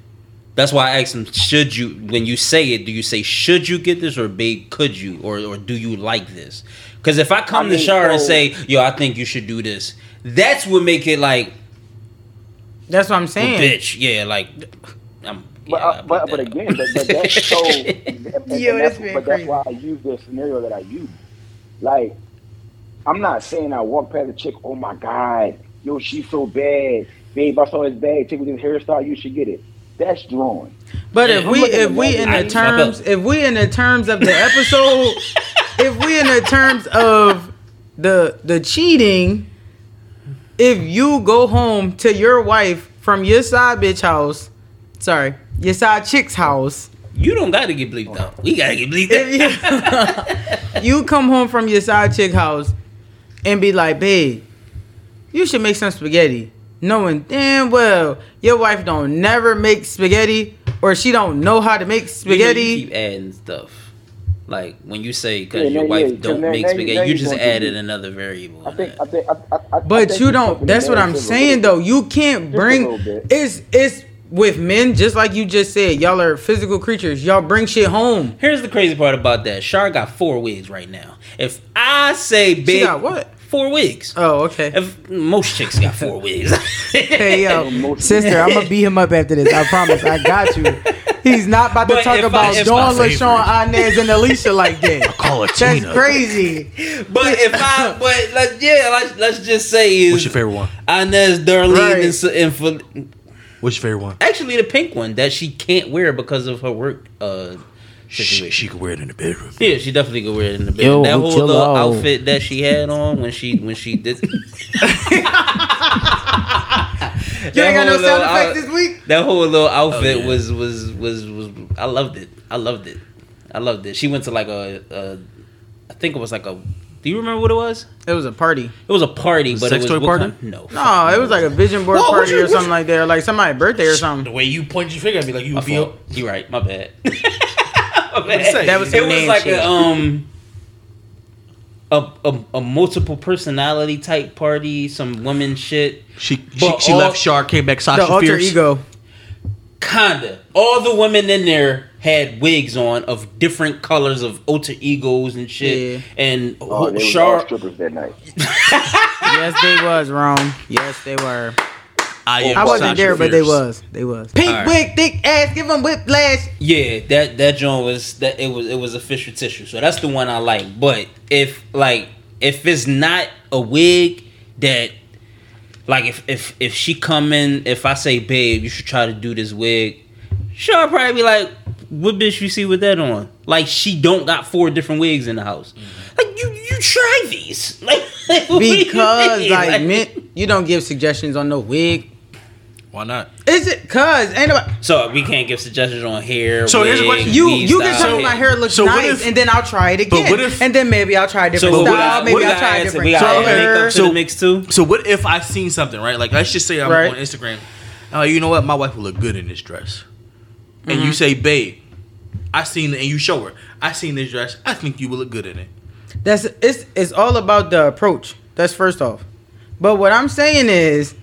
That's why I asked him, should you, when you say it, do you say, should you get this or babe, could you? Or, or do you like this? Because if I come I to mean, Shar and say, yo, I think you should do this, that's what make it like, That's what I'm saying. bitch, yeah, like, I'm. But, yeah, uh, but, but that again, but, but that's so. and- and Yo, that's, man but that's why I use the scenario that I use. Like, I'm not saying I walk past a chick. Oh my god, yo, she's so bad, babe. I saw this bad chick with this hairstyle. You should get it. That's drawing. But Yeah, if I'm we if we in the need terms if we in the terms of the episode if we in the terms of the the cheating, if you go home to your wife from your side bitch house, sorry, your side chick's house, You don't got to get bleeped out. We got to get bleeped out. you, you come home from your side chick house and be like, babe, you should make some spaghetti. Knowing damn well your wife don't never make spaghetti or she don't know how to make You, know, spaghetti. you keep adding stuff. Like when you say because Yeah, your now- wife yeah, 'cause don't now- make now spaghetti, now you you just added to- another variable. I think. I think. I, I, I But think you don't. That's what I'm saying though. You can't bring. It's it's with men just like you just said. Y'all are physical creatures. Y'all bring shit home. Here's the crazy part about that. Char got four wigs right now. If I say big, got what? Four wigs. Oh, okay. If most chicks got four wigs. Hey yo, sister, I'm gonna beat him up after this. I promise. I got you. He's not about to But talk if I- about if Dawn, my LaShawn, Inez, and Alicia like that. I Call it That's Tina. crazy. But if I, but like, yeah, let's, let's just say is What's your favorite one? Inez, Darlene, Right. and, so- and Fel- What's your favorite one? actually the pink one that she can't wear because of her work uh She, situation. she could wear it in the bedroom. Yeah, she definitely could wear it in the bedroom. Yo, that whole little out. outfit that she had on when she when she did. You ain't got no sound effects out- this week. That whole little oh, outfit Oh, yeah. was, was was was I loved it. I loved it. I loved it. She went to like a, a I think it was like a. Do you remember what it was? It was a party. It was a party, but sex it was toy what party? kind- No, No, it was like a vision board Whoa, party you- or something you- like that, or like somebody's birthday or something. The way you point your finger at me, like you My would be. fault. You right. My bad. my bad. say? That was it was like shit. a um. A, a, a multiple personality type party, some woman shit. She she, But she all- left Shark, came back Sasha The alter Fierce. ego. Kinda. All the women in there had wigs on of different colors of alter egos and shit. Yeah. And Oh, they was all Char, strippers that night. Yes, they was wrong. Yes, they were. I, oh, am I wasn't Sasha there, but they Fierce. was. They was. Pink Alright. wig, thick ass, give them whiplash. yeah, that that joint was that it was it was official tissue. So that's the one I like. But if like if it's not a wig that like if if if she come in, if I say babe, you should try to do this wig, she'll probably be like, what bitch you see with that on? Like she don't got four different wigs in the house. Mm-hmm. Like you you try these. Like what you Because mean? like men, you don't give suggestions on no wig. Why not? Is it? Cause ain't nobody. So we can't give suggestions on hair. So here's the wig, question. You weave you can style. tell me my hair looks So what nice, if- and then I'll try it again. what if- and then maybe I'll try a different So what style. I- maybe what I'll try a add different we gotta add color. makeup to So- the mix too. So what if I seen something right? Like let's just say I'm Right. on Instagram. I'm like, you know what? My wife will look good in this dress. And Mm-hmm. you say, babe, I seen it, and you show her. I seen this dress. I think you will look good in it. That's it's it's all about the approach. That's first off. But what I'm saying is,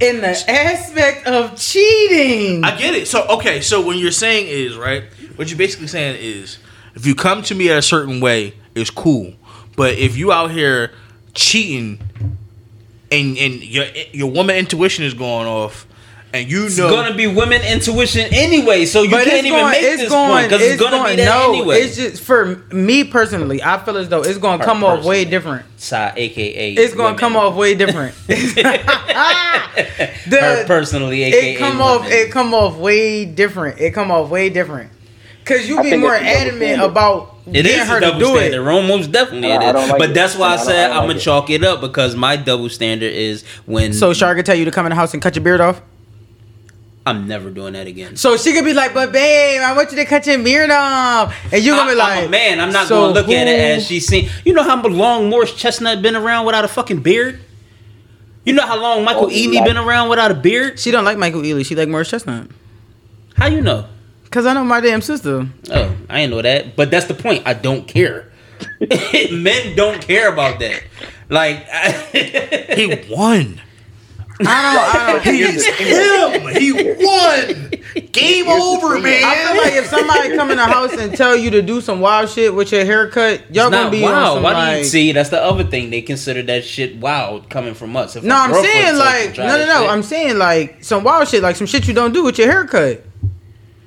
in the aspect of cheating, I get it. So okay, so when you're saying is right, what you're basically saying is, if you come to me at a certain way, it's cool. But if you out here cheating, and and your your woman intuition is going off, and you know It's gonna be women intuition anyway, so you but can't even going, make it's this going, point because it's, gonna going, be that no, anyway. It's just for me personally. I feel as though it's going to Her come off way different. Side, aka It's going women. to come off way different. Her personally, aka it come off. It come off way different. It come off way different. Cause you be more it's a double adamant about It getting her a to double do standard. it. Rome most definitely I it don't is. like but it. that's why I, I said I I'm like gonna it. chalk it up because my double standard is when So Char could tell you to come in the house and cut your beard off. I'm never doing that again. So she could be like, "But babe, I want you to cut your beard off," and you're gonna be I, like, am a man. I'm not "So gonna look at it as she's seen. You know how long Morris Chestnut been around without a fucking beard? You know how long Michael Oh, Ealy like- been around without a beard? She don't like Michael Ealy. She like Morris Chestnut. How you know? Cause I know my damn sister. Oh, I didn't know that. But that's the point. I don't care. Men don't care about that. Like, he won. I don't. I don't. He's him. He won. Game over, man. I feel like if somebody come in the house and tell you to do some wild shit with your haircut, y'all it's gonna be on wild. some Why do you see? That's the other thing. They consider that shit wild coming from us. If no, I'm saying tells us to like no, no, no. shit- I'm saying like some wild shit, like some shit you don't do with your haircut.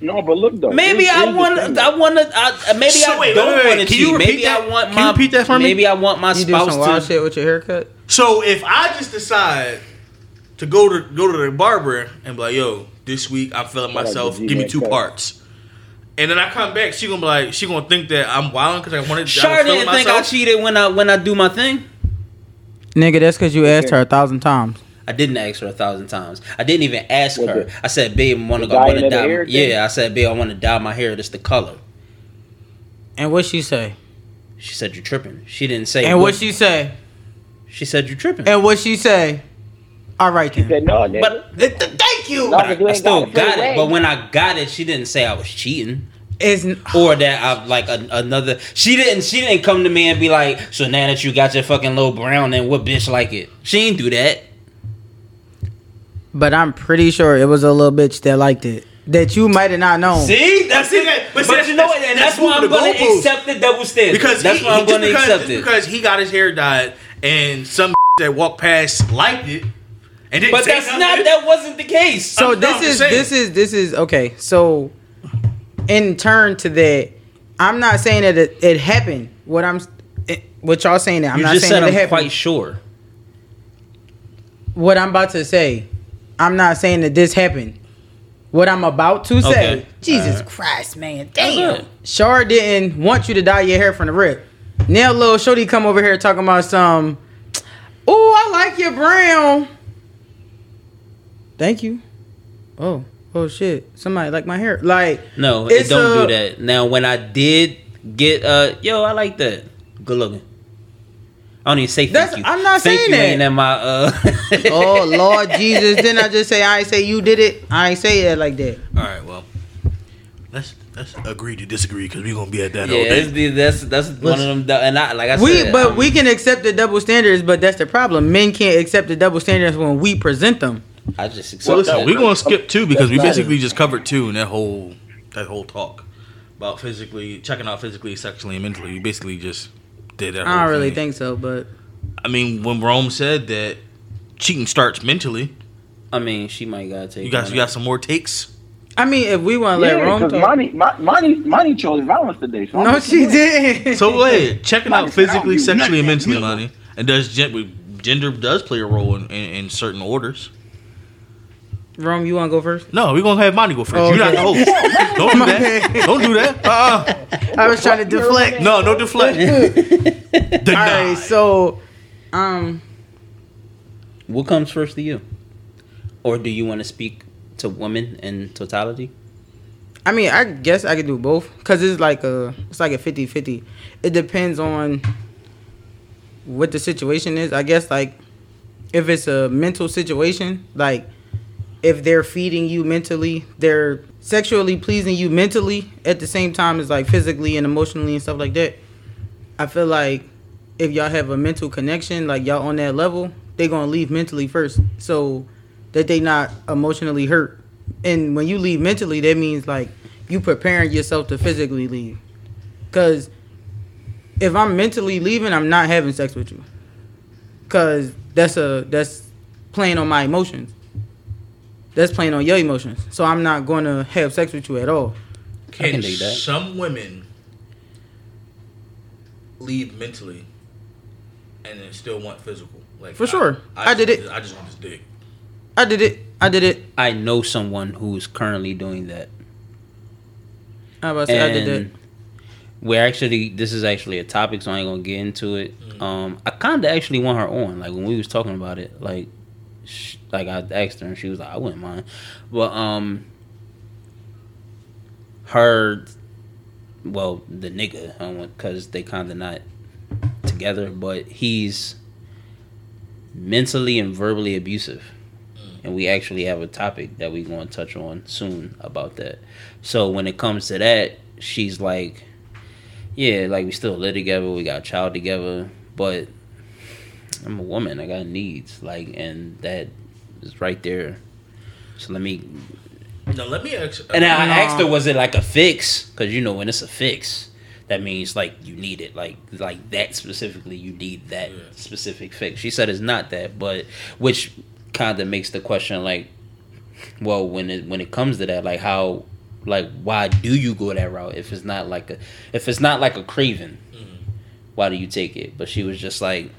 No, but look though. Maybe I here's the want. I want to. I, maybe So I wait, don't wait, wait, want to can you cheat. repeat Maybe I that? want Can my. you repeat that for me? Maybe I want my You do some spouse wild to. shit with your haircut. So if I just decide to go to go to the barber and be like, "Yo, this week I'm feeling Shout out to myself. Give me two Cut. parts," and then I come back, she gonna be like, she gonna think that I'm wilding because I wanted. Sure I was didn't think I cheated when I when I do my thing. Nigga, that's because you asked her a thousand times. I didn't ask her a thousand times. I didn't even ask What her. the- I said, "Babe, I want to go. I want to of the dye." hair? Yeah, I said, "Babe, I want to dye my hair. This the color." And what she say? She said, "You tripping?" She didn't say. And what she say? She said, "You tripping?" And what she say? All right then. Said, no, nigga. But th- th- thank you. No, But I, you I ain't still got it. got it it. But when I got it, she didn't say I was cheating. It's or that I like a, another. She didn't. She didn't come to me and be like, "So now that you got your fucking little brown, then what bitch like it?" She ain't do that. But I'm pretty sure it was a little bitch that liked it. That you might have not known. See, that's it. that- But, but see, you know that's- what? And that's that's, why I'm gonna goalposts. accept the double standard. because that's he, why I'm gonna because, accept it. because he got his hair dyed and some that walked past liked it and didn't But say that's nothing. not. That wasn't the case. So I'm- this is this is this is okay. So in turn to that, I'm not saying that it, it happened. What I'm it, what y'all saying that I'm you not just saying said that it I'm happened. quite sure. what I'm about to say, I'm not saying that this happened. What I'm about to say, Okay. Jesus Alright. Christ, man, damn. good. Shar didn't want you to dye your hair from the rip. Now, little Shorty come over here talking about some. Oh, I like your brown. Thank you. Oh, oh shit! Somebody like my hair. Like No, it don't a- do that. Now, when I did get, uh, yo, I like that. Good looking. I don't even say thank That's- you. I'm not thank saying you that. ain't in my uh. oh Lord Jesus! Then I just say I ain't say you did it. I ain't say it like that. All right, well, let's let's agree to disagree because we're gonna be at that all Yeah, day. it's the, that's that's one of them. And I like I We said, but um, we can accept the double standards, but that's the problem. Men can't accept the double standards when we present them. I just accept So listen, we're gonna skip two because we basically just covered two in that whole that whole talk about physically checking out physically, sexually, and mentally. We basically just did that. I whole don't really thing. think so, but I mean, when Rome said that cheating starts mentally, I mean, she might gotta take. you got you got some more takes. I mean, if we want to let Rome because talk, Monty, Mon- Monty, Monty chose violence today. So no, she didn't. So wait, checking out Like I said, I don't physically, sexually, and mentally, money, and does gen- gender does play a role in, in, in certain orders. Rome, you want to go first? No, we're gonna have Monty go first. Oh, You're not the host. Don't do that. Don't do that. Uh-uh. I was trying to deflect. No, no deflect. All right, so um, What comes first to you, or do you want to speak to women in totality? I mean, I guess I could do both because it's like a it's like a 50-50. It depends on what the situation is. I guess like if it's a mental situation, like if they're feeding you mentally, they're sexually pleasing you mentally at the same time as like physically and emotionally and stuff like that. I feel like if y'all have a mental connection, like y'all on that level, they gonna leave mentally first, so that they not emotionally hurt. And when you leave mentally, that means like you preparing yourself to physically leave. Cause if I'm mentally leaving, I'm not having sex with you. Cause that's a that's playing on my emotions. That's playing on your emotions. So I'm not going to have sex with you at all. I can Can dig that. some women leave mentally and then still want physical? Like For sure. I did just- it. I just want this dick. I did it. I did it. I know someone who's currently doing that. I was about to say I did and that. we're actually this is actually a topic, so I ain't gonna get into it. Um, I kind of actually want her on, like when we was talking about it, like, sh- like I asked her and she was like, I wouldn't mind, but um, her, well, the nigga, because they kind of not together, but he's mentally and verbally abusive. And we actually have a topic that we're going to touch on soon about that. So when it comes to that, she's like, yeah, like we still live together, we got a child together, but I'm a woman, I got needs, like, and that is right there. So let me. Now let me ask. Uh, and I No. asked her, um, was it like a fix? Because you know when it's a fix, that means like you need it, like like that specifically. You need that Yeah. specific fix. She said it's not that, but which kind of makes the question like, well, when it when it comes to that, like how like why do you go that route if it's not like a if it's not like a craving mm-hmm. why do you take it but she was just like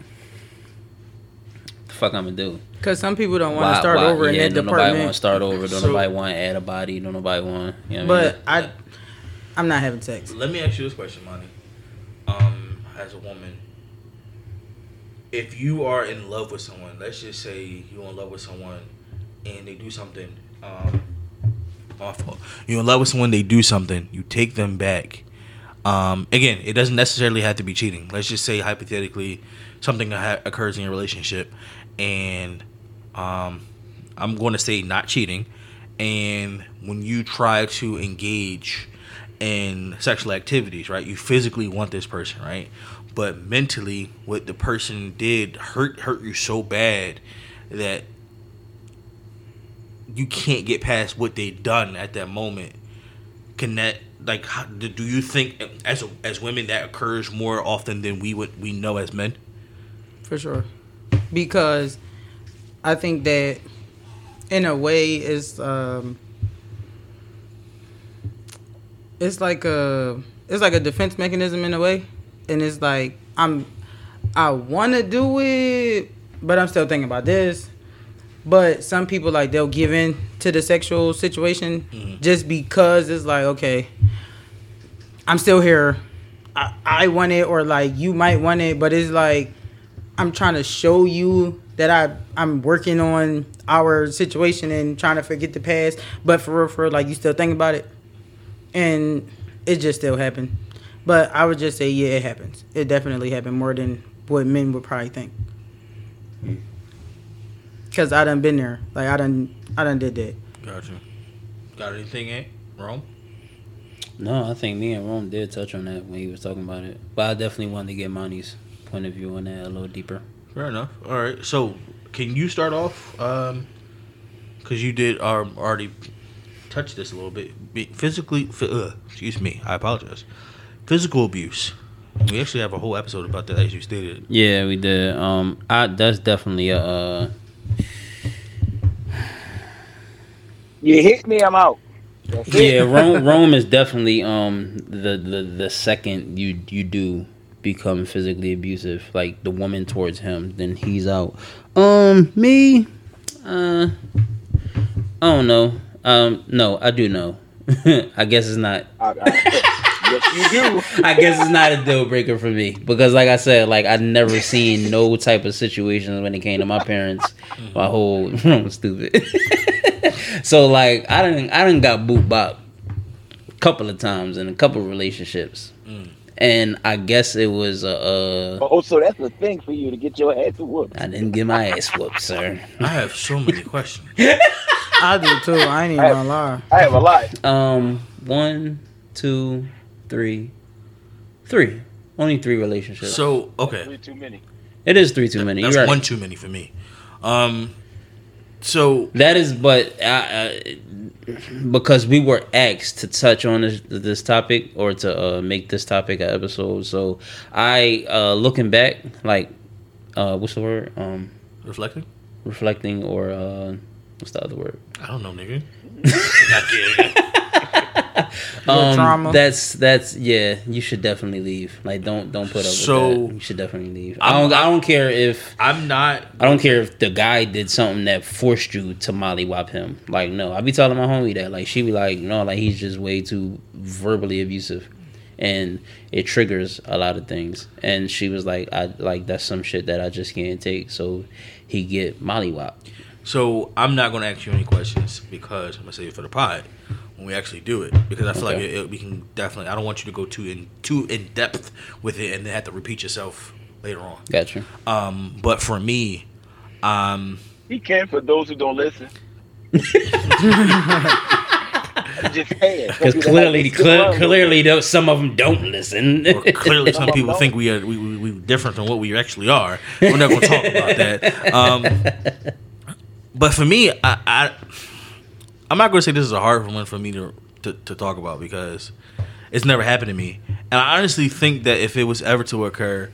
fuck i'm gonna do Because some people don't want to start why- over in yeah, that don't nobody want to start over don't So- nobody want to add a body don't nobody want you know what I mean? But I, I'm not having sex. Let me ask you this question, Monty. Um, as a woman, if you are in love with someone, let's just say you're in love with someone and they do something, um, my fault. You're in love with someone, they do something, you take them back. Um, again, it doesn't necessarily have to be cheating. Let's just say hypothetically, something ha- occurs in your relationship, and um, I'm going to say not cheating. And when you try to engage in sexual activities, right, you physically want this person, right, but mentally, what the person did hurt hurt you so bad that you can't get past what they done at that moment. Can that like do you think as as women that occurs more often than we would we know as men? for sure because i think that in a way it's um it's like a it's like a defense mechanism in a way. And it's like i'm i want to do it but i'm still thinking about this. But some people like they'll give in to the sexual situation just because it's like okay i'm still here. I, I want it or like you might want it but it's like I'm trying to show you that I I'm working on our situation and trying to forget the past. But for real, for real, like you still think about it, and it just still happened. But I would just say, yeah, it happens. It definitely happened more than what men would probably think. Cause I done been there. Like I done I done did that. Gotcha. Got anything, eh? Rome? no i think me and rome did touch on that when he was talking about it but i definitely wanted to get monty's point of view on that a little deeper Fair enough. All right. So, can you start off? Um, because you did um, already touch this a little bit. Physically, phy- uh, excuse me. I apologize. Physical abuse. We actually have a whole episode about that, as you stated. Yeah, we did. Um, I that's definitely a. Uh, You hit me, I'm out. Yeah, Rome, Rome is definitely um the, the the second you you do become physically abusive, like the woman towards him, then he's out. Um, me, uh, I don't know. Um, no, I do know. I guess it's not. I- I- yes, you do. I guess it's not a deal breaker for me because, like I said, like I've never seen no type of situations when it came to my parents. My whole I'm stupid. so like I didn't I didn't got boot bop a couple of times in a couple of relationships, and I guess it was uh, uh Oh, so that's the thing for you to get your ass whooped. I didn't get my ass whooped, sir. I have so many questions. I do too. I ain't even gonna lie. I have a lot. Um, one, two, three, three. Only three relationships. So, okay, Three too many. it is three too many. that's You're right. one too many for me. Um, so That is, but uh, because we were asked to touch on this, this topic or to uh, make this topic an episode, so I uh, looking back, like, uh, what's the word? Um, reflecting. reflecting or uh, what's the other word? I don't know, nigga. Not kidding. Um, trauma. That's that's yeah. You should definitely leave. Like, don't don't put up So, with that. You should definitely leave. I I'm- don't. I don't care if I'm not. I don't care if the guy did something that forced you to mollywop him. Like, no, I be telling my homie that. Like, she be like, no, like he's just way too verbally abusive, and it triggers a lot of things. And she was like, I like that's some shit that I just can't take. So he get mollywop. So I'm not going to ask you any questions because I'm gonna save it for the pod when we actually do it because I feel like it, it, we can definitely. I don't want you to go too in too in depth with it and then have to repeat yourself later on. Gotcha. Um, but for me, um, He can for those who don't listen. just saying. Because clearly, cle- clearly, though, some of them don't listen. or clearly some people think we are we, we, we different than what we actually are. We're not going to talk about that. Um, but for me, I, I I'm not going to say this is a hard one for me to, to to talk about because it's never happened to me, and I honestly think that if it was ever to occur.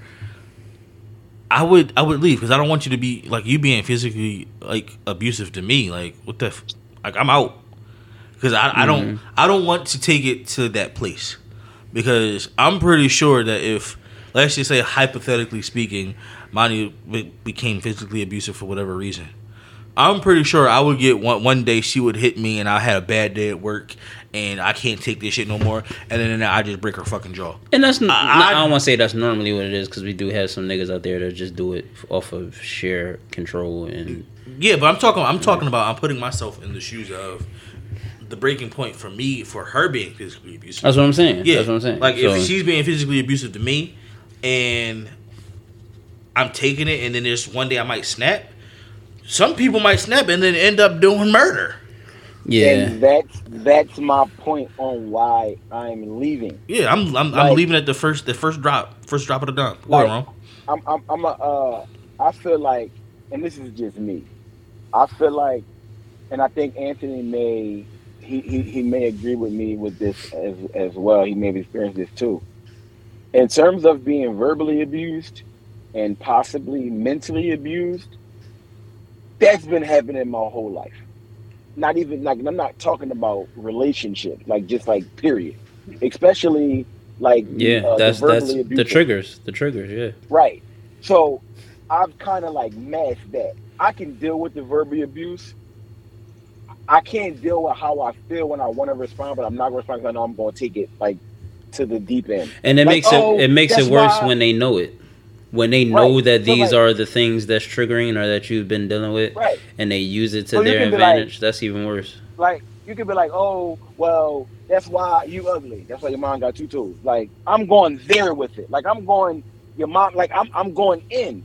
I would I would leave because I don't want you to be like you being physically like abusive to me like what the f- like I'm out because I, I don't mm-hmm. I don't want to take it to that place because I'm pretty sure that if let's just say hypothetically speaking, Monty be- became physically abusive for whatever reason. I'm pretty sure I would get one one day she would hit me and I had a bad day at work and I can't take this shit no more and then I just break her fucking jaw. And that's not—I don't want to say that's normally what it is because we do have some niggas out there that just do it off of sheer control and Yeah, but I'm talking. I'm talking about. I'm putting myself in the shoes of the breaking point for me for her being physically abusive. that's what I'm saying. yeah, that's what I'm saying. Like So- if she's being physically abusive to me, and I'm taking it, and then there's one day I might snap. Some people might snap and then end up doing murder. yeah, And that's that's my point on why I'm leaving. Yeah, I'm I'm, I'm leaving at the first the first drop, first drop of the dump. Go Like- ahead, Ron. I'm I'm I'm a uh I feel like and this is just me. I feel like and I think Anthony may he, he, he may agree with me with this as as well. He may have experienced this too. In terms of being verbally abused and possibly mentally abused, that's been happening my whole life. Not even like I'm not talking about relationships, like just like period. Especially like yeah. uh, the that's that's the triggers. The triggers. Yeah. Right. So I've kind of like masked that. I can deal with the verbal abuse. I can't deal with how I feel when I want to respond, but I'm not going to respond because I know I'm going to take it like to the deep end. And it Like, makes oh, it it makes it worse why- when they know it. When they know Right. that So, these like- are the things that's triggering or that you've been dealing with, Right. and they use it to So their be like- advantage, that's even worse. Like you could be like, oh, well, that's why you ugly. That's why your mom got two toes. Like I'm going there with it. Like I'm going your mom. Like I'm I'm going in.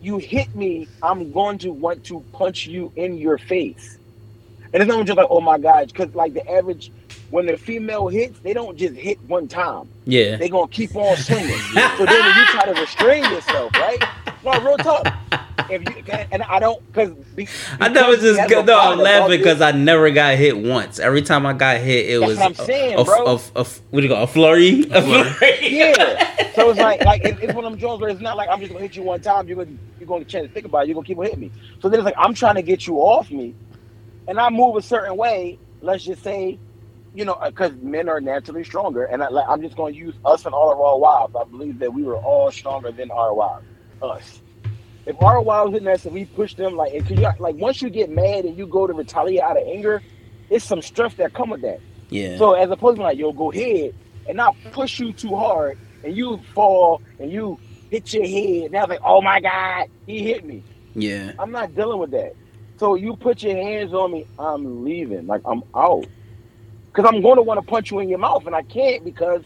You hit me, I'm going to want to punch you in your face. And it's not just like, oh my God, because like the average, when the female hits, they don't just hit one time. Yeah. They gonna keep on swinging. so then when you try to restrain yourself, right? No, real talk. If you and I don't because I never just go, no. I'm laughing because I never got hit once. Every time I got hit, it That's was what I'm a- saying, a, bro. a, a, a, what do you call a flurry? A flurry. flurry. yeah. So it's like like it, it's one of them Jones where it's not like I'm just gonna hit you one time. You're gonna you're gonna get chance to think about it. You're gonna keep on hitting me. So then it's like I'm trying to get you off me, and I move a certain way. Let's just say, you know, uh, because men are naturally stronger, and I, like, I'm just gonna use us and all of our wives. I believe that we were all stronger than our wives. Us. If our wives in us and we push them like, and you, like once you get mad and you go to retaliate out of anger, it's some stress that come with that. Yeah. So as opposed to like, yo, go ahead and not push you too hard and you fall and you hit your head. Now it's like, oh my God, he hit me. yeah. I'm not dealing with that. So you put your hands on me, I'm leaving. Like I'm out. Cause I'm going to want to punch you in your mouth and I can't because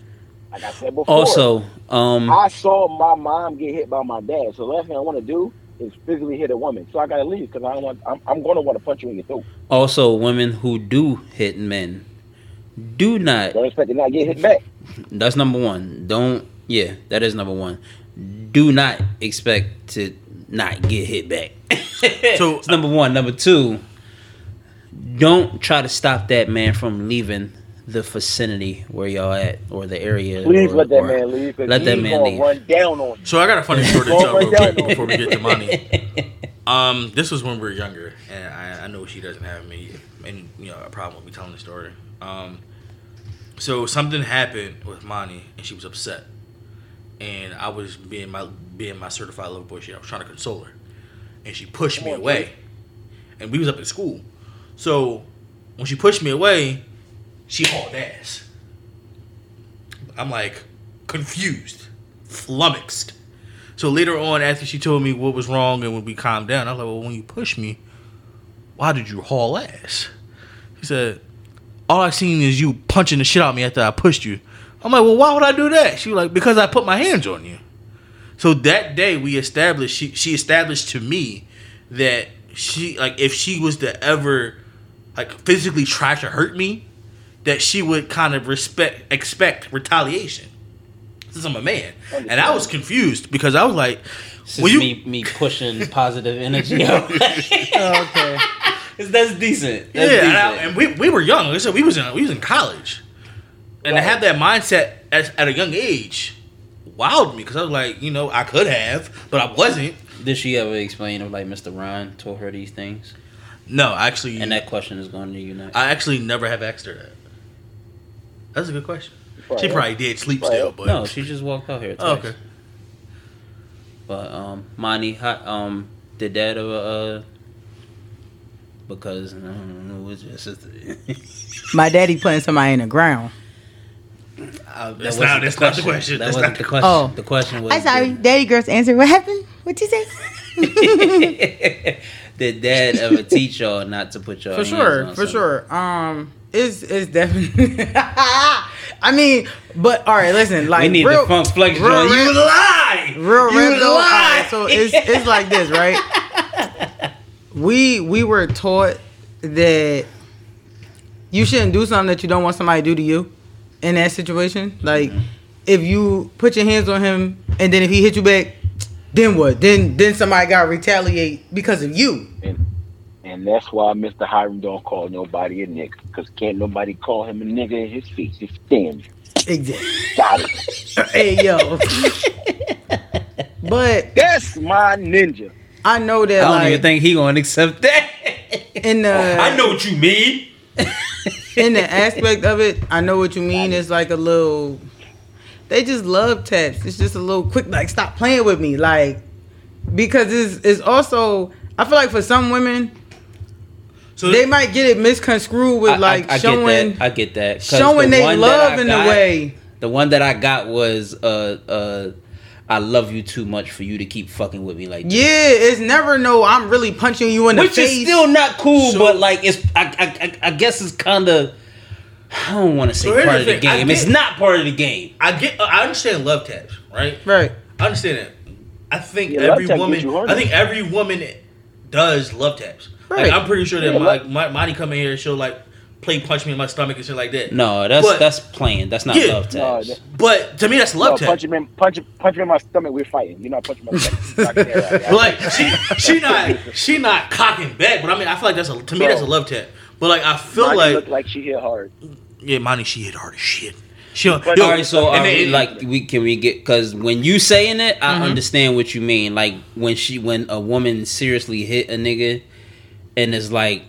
like I said before, Also, um, I saw my mom get hit by my dad. So the last thing I want to do is physically hit a woman. So I gotta leave because I don't want I'm, I'm gonna want to punch you in your throat. also women who do hit men, do not. Don't expect to not get hit back. That's number one. Don't. Yeah, that is number one. Do not expect to not get hit back. So- it's number one. Number two. Don't try to stop that man from leaving the vicinity where y'all at or the area. Please or- let that man leave. let that he's man gonna leave. Run down on you. So I got a funny story to tell real quick before we get to money. Um, this was when we were younger, and I, I know she doesn't have me any you know a problem with me telling the story. Um, so something happened with Monty, and she was upset, and I was being my being my certified love boy. Shit, I was trying to console her, and she pushed me on, away, and we was up in school. So when she pushed me away, she hauled ass. I'm like confused, flummoxed. So later on, after she told me what was wrong and when we calmed down, I was like, "Well, when you pushed me, why did you haul ass?" She said, "All I seen is you punching the shit out of me after I pushed you." I'm like, "Well, why would I do that?" She was like, "Because I put my hands on you." So that day, we established she she established to me that she like if she was to ever like physically try to hurt me, that she would kind of respect expect retaliation. Since I'm a man, and I was confused because I was like, This you- me me pushing positive energy. out. Oh, okay. That's decent. That's yeah, and, I- and we, we were young. Like I said, we was in we was in college, and to have that mindset at, at a young age wowed me because I was like, you know, I could have, but I wasn't. Did she ever explain if like Mr. Ron told her these things? No, actually, And that question is going to you next. I actually never have asked her that. That's a good question. She probably did sleep Right. still, but no, she just walked out here. Oh, okay. But um, Monty, how, um, did that ever uh? Because I don't know, it's just My daddy putting somebody in the ground. Uh, that That's wasn't not- that's not the question. That That's wasn't the the- question. Oh. The question was. I'm sorry, daddy girl's answer. What happened? What'd you say? Did, did Dad ever teach y'all not to put your for hands sure, on for something? sure. Um, it's it's definitely. I mean, but all right, listen. Like We need real, the funk flex real joint. You lie. real you rap lie. right, so it's it's like this, right? We we were taught that you shouldn't do something that you don't want somebody to do to you in that situation. Like if you put your hands on him and then if he hit you back, then what? Then then somebody got to retaliate because of you. And, and that's why Mr. Hiram don't call nobody a nigga. Because can't nobody call him a nigga in his face. It's damn. Exactly. Got it. hey yo. but That's my ninja. I know that. I don't like even think he gonna accept that. in the oh, I know what you mean. in the aspect of it, I know what you mean. It's like a little. They just love taps. It's just a little quick, like stop playing with me, like because it's it's also. I feel like for some women, So they might get it misconstrued with I- like I, I showing get that. I get that. showing the they love in got- a way. The one that I got was uh uh I love you too much for you to keep fucking with me like this. Yeah, it's never no. I'm really punching you in the face. Which is still not cool, So- but like it's I, I, I guess it's kind of I don't want to say So part the of the thing, I game. It's not part of the game. I get. Uh, I understand love taps, right? right. I understand that. I think Yeah, every woman. gets you horny. I think every woman does love taps. Right. Like I'm pretty sure that Yeah, my, love- my Monty come in here and she'll like play punch me in my stomach and shit like that. No, that's But- that's playing. That's not Yeah. love taps. that- But to me, that's No, love punch tap. him in, punch, him- punch him in my stomach. We're fighting. You're not punching my stomach. Like she she not she not cocking back. But I mean, I feel like that's a to me that's a love tap. But like I feel Monty like look like she hit hard. yeah, Monty she hit hard as shit. She But- yo, All right, so and are we, like we can we get because when you saying it, I Mm-hmm. understand what you mean. Like when she when a woman seriously hit a nigga, and it's like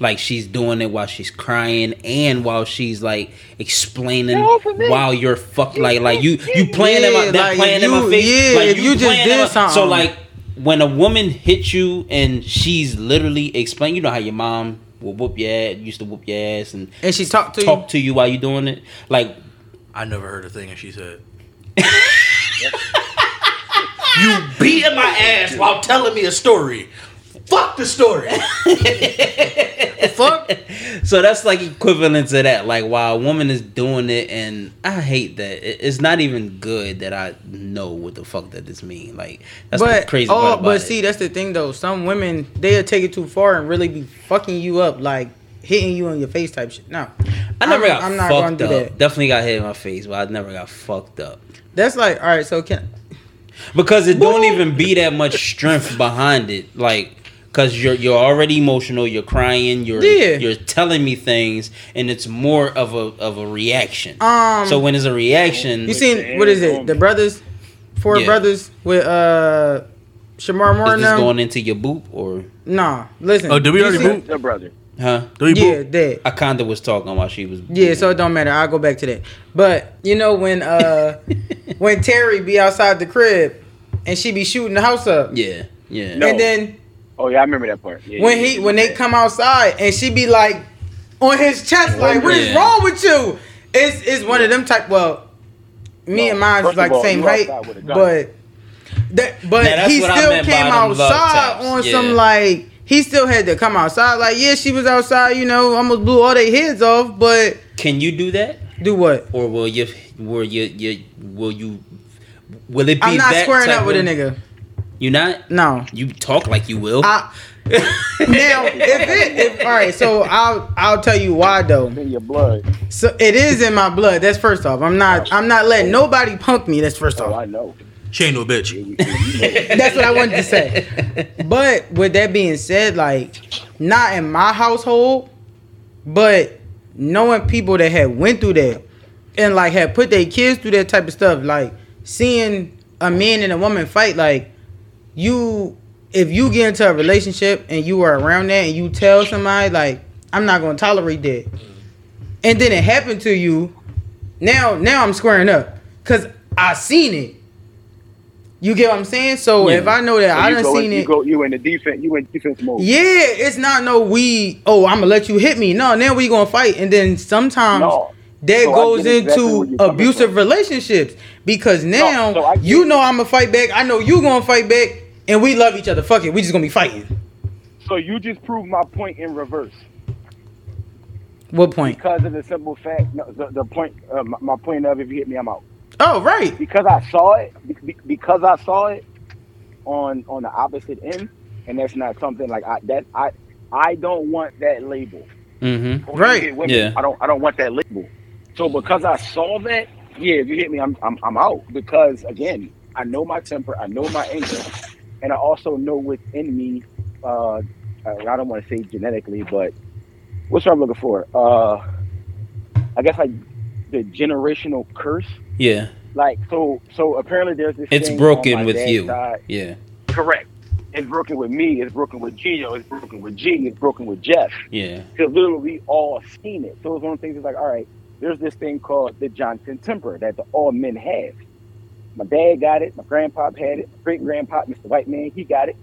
like she's doing it while she's crying and while she's like explaining Get off of me. while you're fuck like like you you playing in my Yeah, that like, playing in my you- face. yeah, like if you just playing in did my- So like when a woman hits you and she's literally explaining, you know how your mom will whoop your ass, used to whoop your ass and And she talked to talk you. to you while you doing it. Like I never heard a thing, and she said. you beating my ass while telling me a story. Fuck the story. Fuck. So that's like equivalent to that. Like while a woman is doing it, and I hate that. It's not even good that I know what the fuck that this mean. Like that's but the crazy oh, but it. see, that's the thing though. Some women they'll take it too far and really be fucking you up, like hitting you in your face type shit. No, I never I'm- got I'm not fucked gonna do up. that. Definitely got hit in my face, but I never got fucked up that's like all right. So can because it don't even be that much strength behind it. Like. Cause you're you're already emotional, you're crying, you're Yeah. you're telling me things, and it's more of a of a reaction. um, so when it's a reaction, you seen what is it? The brothers, four Yeah. brothers with uh, Shemar Moore is this them. going into your boop or Nah, listen. Oh, did we already seen- boot? Your brother. huh? Do we Yeah, boot? that. I kinda was talking while she was. Yeah, so it don't matter. I'll go back to that. But you know when uh when Terry be outside the crib and she be shooting the house up, yeah, yeah. No. and then Oh yeah, I remember that part. Yeah, when yeah, he yeah, when they yeah. come outside and she be like on his chest like what is Yeah. wrong with you it's it's one of them type well me No, and mine first is like of all, same you height outside with a gun. but that but Now, he still came outside on yeah. some like he still had to come outside like yeah she was outside you know almost blew all their heads off but Can you do that, do what or will you? Will you? you will you? Will it be I'm not that squaring up with a nigga You not? no You talk like you will. I now if it if all right so I'll I'll tell you why though in your blood. So it is in my blood. That's first off. I'm not. I'm not letting nobody punk me. That's first Oh, off. I know. She ain't no bitch. That's what I wanted to say. But with that being said, like not in my household, but knowing people that had went through that and like had put their kids through that type of stuff, like seeing a man and a woman fight, like you if you get into a relationship and you are around that and you tell somebody like I'm not gonna tolerate that, and then it happened to you, now now I'm squaring up because I seen it. You get what I'm saying? So Yeah. if I know that So I done seen in, it, You go. You in the defense. You in defense mode. yeah, it's not no we. Oh, I'm gonna let you hit me. No, now we gonna fight, and then sometimes No. that So goes get exactly into abusive relationships because now so you know I'm gonna fight back. I know you gonna fight back, and we love each other. Fuck it, we just gonna be fighting. So you just proved my point in reverse. What point? Because of the simple fact, no, the, the point, uh, my, my point of if you hit me, I'm out. Oh, right. Because I saw it, be- because I saw it on on the opposite end, and that's not something like I that I I don't want that label. Mm-hmm. Right. hit women, Yeah. I don't I don't want that label. So because I saw that, yeah, if you hit me, I'm I'm I'm out. Because again, I know my temper, I know my anger, and I also know within me. Uh, I don't want to say genetically, but what's what I'm looking for? Uh, I guess like the generational curse. Yeah. Like so, so apparently there's this. It's broken with you. side. Yeah. Correct. It's broken with me. It's broken with Gino. It's broken with G. It's broken with Jeff Yeah. because literally we all seen it. So it's one of the things. It's like, all right, there's this thing called the Johnson temper that the, all men have. My dad got it. My grandpa had it. Great grandpa, Mr. White Man, he got it.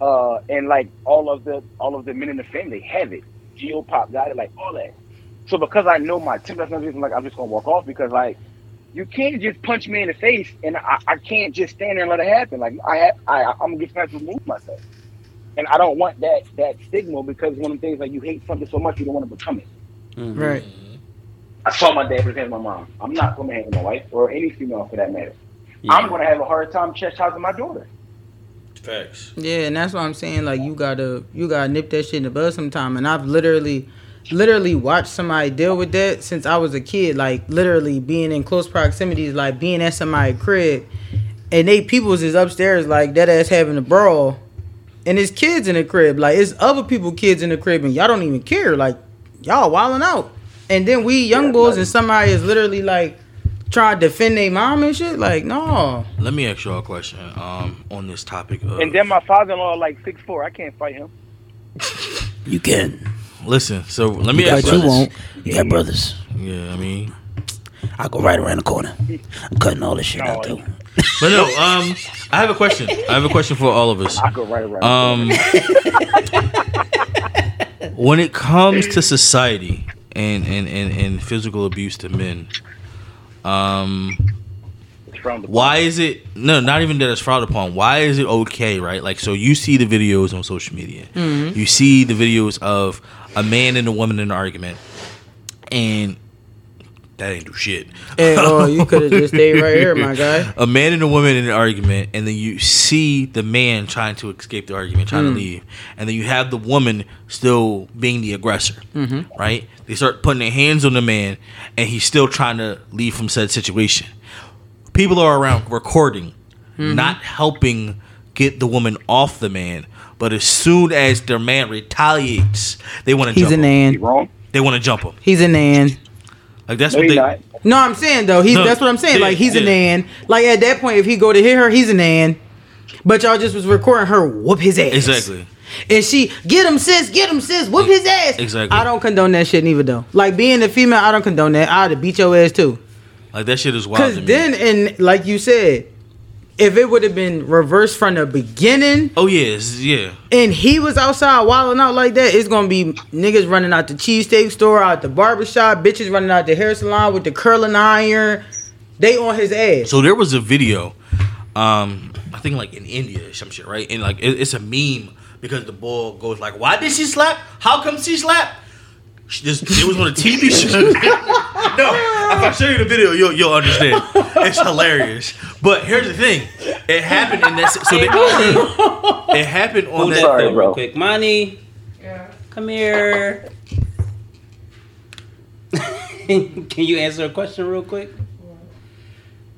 Uh, and like all of the all of the men in the family have it. Geo Pop got it. Like all that. So because I know my temper, that's another reason. Like I'm just gonna walk off because like you can't just punch me in the face and I, I can't just stand there and let it happen. Like I have, I I'm gonna get to have to remove myself. And I don't want that that stigma because one of the things like you hate something so much you don't want to become it. Mhm. Right. I saw my dad with his my mom. I'm not gonna hang with my wife or any female for that matter. Yeah. I'm gonna have a hard time chastising my daughter. Facts. Yeah, and that's what I'm saying. Like you gotta you gotta nip that shit in the bud sometime. And I've literally literally watched somebody deal with that since I was a kid. Like literally being in close proximities, like being at somebody's crib and they peoples is upstairs like that ass having a brawl and it's kids in the crib. Like it's other people kids in the crib and y'all don't even care. Like y'all wilding out. And then we young Yeah, boys like- and somebody is literally like trying to defend their mom and shit. Like, no. Let me ask you all a question um, on this topic. Of, And then my father-in-law like six four. I can't fight him. You can. listen, so let me You ask got you. you won't. You got brothers. Yeah, I mean, I go right around the corner. I'm cutting all this shit out No, though. but no. Um, I have a question. I have a question for all of us. I go right around. Um, when it comes to society and, and, and, and physical abuse to men, um, It's frowned upon. why is it no not even that it's frowned upon. Why is it okay right? Like so you see the videos on social media. You see the videos of a man and a woman in an argument and that ain't do shit Hey, oh, you could have just stayed right here, my guy. a man and a woman in an argument and then you see the man trying to escape the argument trying to mm. leave and then you have the woman still being the aggressor mm-hmm. right they start putting their hands on the man and he's still trying to leave from said situation people are around recording mm-hmm. not helping get the woman off the man but as soon as their man retaliates they want to He's jump an him He an. wrong? they want to jump him He's an an. Like that's No, what they not. No, I'm saying though, he's No, that's what I'm saying. yeah, like he's an yeah. an. Like at that point, if he go to hit her, he's a an. But y'all just was recording her whoop his ass. exactly And she get him sis, get him sis, whoop his ass. Exactly. I don't condone that shit neither though. Like being a female, I don't condone that. I'd have beat your ass too. like that shit is wild Cause to me. then, and like you said, if it would have been reversed from the beginning, oh yes yeah and he was outside wilding out like that, it's gonna be niggas running out the cheesesteak store, out the barbershop, bitches running out the hair salon with the curling iron. They on his ass. So there was a video, um, I think like in India or some shit, right? And like it, it's a meme because the ball goes like, "Why did she slap? How come she slapped?" She just it was on a TV show. no, if I show you the video, you'll you'll understand. It's hilarious. But here's the thing: it happened in that. So Hey, they, Monty, it happened on hold that. that Sorry, phone bro. real quick. Monty, Yeah. come here. Can you answer a question real quick?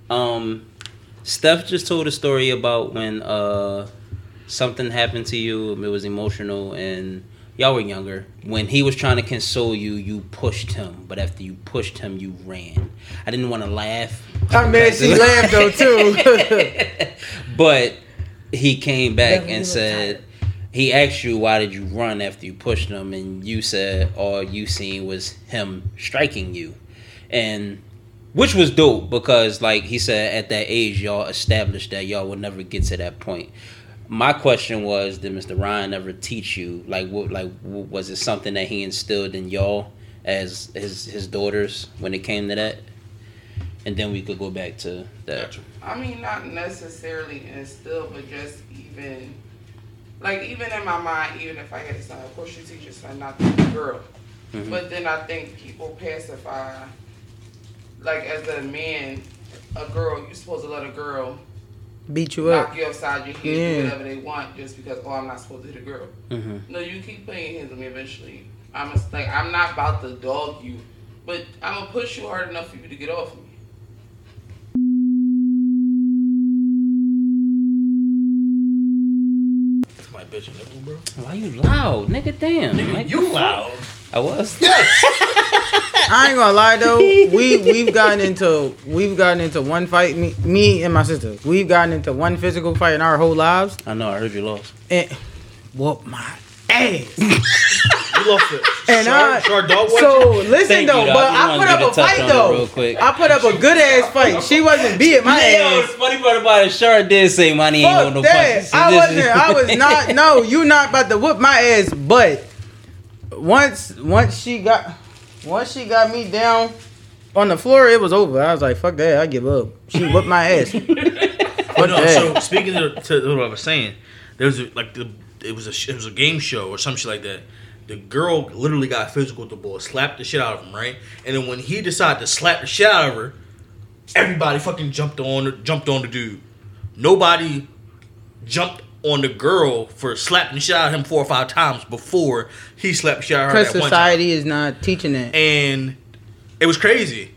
Um, Steph just told a story about when uh something happened to you. It was emotional, and y'all were younger. When he was trying to console you, you pushed him, but after you pushed him, you ran. I didn't want to laugh. I mean, she laughed though too. but he came back Definitely and look said he asked you why did you run after you pushed him and you said all you seen was him striking you and which was dope because like he said at that age y'all established that y'all would never get to that point my question was did mr ryan ever teach you like what like was it something that he instilled in y'all as his his daughters when it came to that and then we could go back to that I mean, not necessarily instilled, but just even, like, even in my mind, even if I had a son, of course, you teach your son not to be a girl. Mhm. But then I think people pacify, like, as a man, a girl, you're supposed to let a girl Beat you up. knock you upside your head, Yeah. whatever they want, just because, oh, I'm not supposed to hit a girl. mm-hmm. No, you keep playing hands on me eventually. I'm a, like, I'm not about to dog you, but I'm gonna push you hard enough for you to get off me. That's my bitch nipple, bro. why you loud nigga damn Like, You loud. I was. I ain't gonna lie though. We we've gotten into we've gotten into one fight. Me, me and my sister. We've gotten into one physical fight in our whole lives. I know. I heard you lost. And whoop my ass. You lost it. And I, Short, short dog watching? so listen Thank though, you, dog. but Just I wanted put you up to a touch fight it though. real quick. I put up a good ass fight. She wasn't beating my Yo, ass. the funny part about it, Shard did say money ain't Fuck on no that. punches. He I just- wasn't. I was not. No, you not about to whoop my ass. But once once she got once she got me down on the floor, it was over. I was like, fuck that. I give up. She whooped my ass. But no, that. so speaking to, to what I was saying, there was a, like the it was a it was a game show or some shit like that. The girl literally got physical with the boy, slapped the shit out of him, right? And then when he decided to slap the shit out of her, everybody fucking jumped on jumped on the dude. Nobody jumped on the girl for slapping the shit out of him four or five times before he slapped the shit out of her. Because that one time. society is not teaching that. and it was crazy.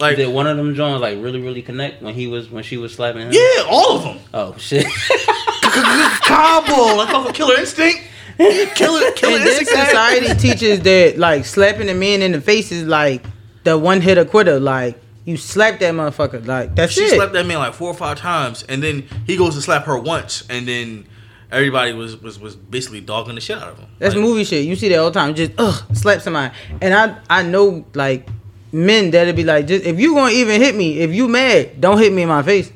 Like Did one of them Jones like really really connect when he was when she was slapping him? yeah, all of them. Oh shit. Cobble, like fucking Killer Instinct. Yeah, Killer, Killer And then Instinct. society teaches that like slapping a man in the face is like the one hit quitter. Like you slap that motherfucker. Like that's She it. slapped that man like four or five times, and then he goes to slap her once, and then everybody was was, was basically dogging the shit out of him. That's Like, movie shit. You see that all the time. Just ugh, slap somebody. And I I know like men that'll be like, just if you gonna even hit me, if you mad, don't hit me in my face.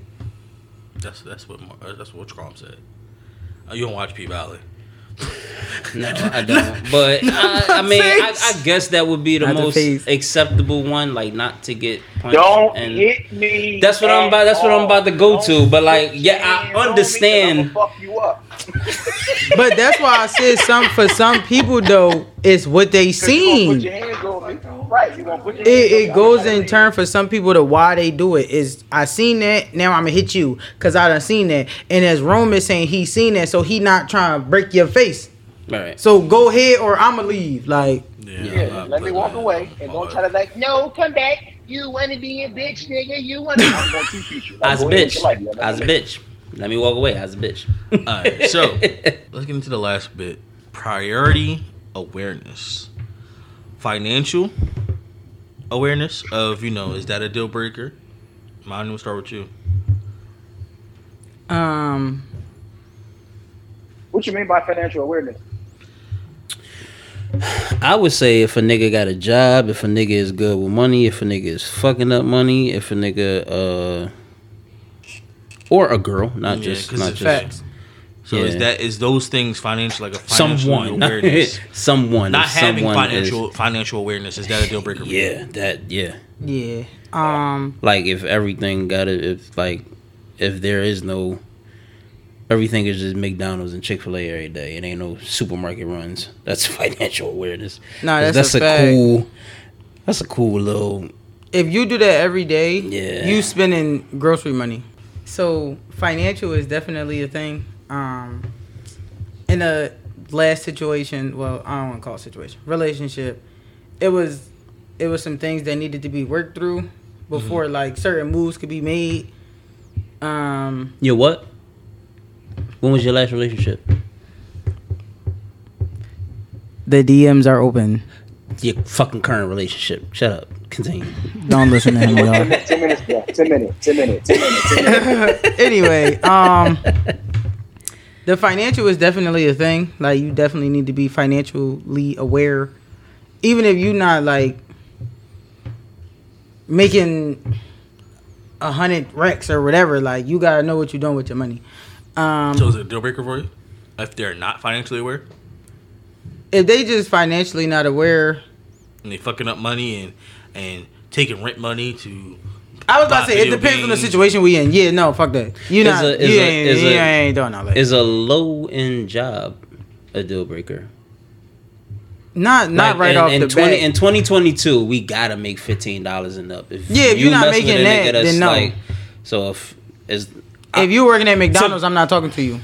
That's that's what that's what Trump said. You don't watch P Valley. No, I don't. But I, I mean, I, I guess that would be the Not most face. acceptable one, like not to get punched. Don't and hit me. That's what I'm about- that's what I'm about to go to, Don't but, like, yeah, I hands on me 'cause understand. Fuck you up. But that's why I said some for some people though, it's what they 'Cause you gonna Put seen. your hands on me. Right. You gonna put your It, hands on me. it goes in not turn for some people to why they do it is I seen that now I'm gonna hit you because I done seen that and as Roman saying he seen that so he not trying to break your face right. so go ahead or I'ma leave like Yeah, let me walk away and don't try to like, no, come back. You want to be a bitch, nigga. You want to. I'm going to teach you. Like, As a go ahead with bitch. your life. As a bitch. Let me walk away. As a bitch. Alright, so let's get into the last bit. Priority awareness. Financial awareness of, you know, is that a deal breaker? Mine will start with you. um What you mean by financial awareness? I would say if a nigga got a job, if a nigga is good with money, if a nigga is fucking up money, if a nigga uh or a girl, not Yeah, just 'cause not just facts So is that is those things financial like a financial someone, awareness? someone, Not having someone financial financial awareness is that a deal breaker? Is, for you? yeah, that yeah. yeah um Like if everything got it, if like if there is no. Everything is just McDonald's and Chick Fil A every day. It ain't no supermarket runs. That's financial awareness. Nah, 'Cause that's a fact. cool. That's a cool little. if you do that every day, Yeah. you spending grocery money. So financial is definitely a thing. Um, in a last situation, well, I don't want to call it situation, relationship, it was, it was some things that needed to be worked through before Mm-hmm. like certain moves could be made. Um, Your what? When was your last relationship? the DMs are open. Your fucking current relationship. Shut up. Continue. Don't listen to him, y'all. Ten minutes, bro. Ten minutes. Ten minutes. Ten minutes. Ten minutes. Ten minutes. anyway, um, the financial is definitely a thing. Like you definitely need to be financially aware, even if you're not like making a hundred recs or whatever. Like you gotta know what you're doing with your money. Um, So is it a deal breaker for you if they're not financially aware if they just financially not aware, and they fucking up money and and taking rent money to I was about to say it depends on the situation we in. Yeah, no, fuck that. You Is not, a- is you, a- ain't, is you a- ain't doing all that. Is a low end job a deal breaker? not not Like, right in, off in the 20, bat. In 2022, we gotta make fifteen dollars and up. If Yeah, if you're not making that, then no. Like, so if is if you're working at McDonald's, I'm not talking to you.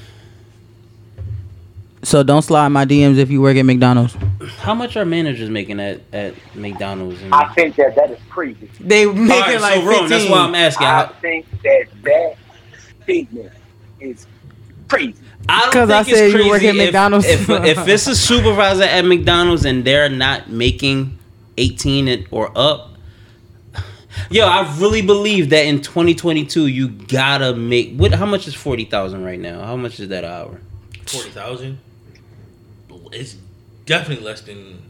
So don't slide my DMs if you work at McDonald's. how much are managers making at at McDonald's? And, I think that that is crazy. They making All right, like so Rome, 15. that's why I'm asking. I think that that statement is crazy. I don't 'Cause I think it's said you crazy work at if- McDonald's. If, if it's a supervisor at McDonald's and they're not making 18 and, or up, yo, I really believe that in 2022 you gotta make what? How much is 40,000 right now? How much is that an hour? forty thousand. It's definitely less than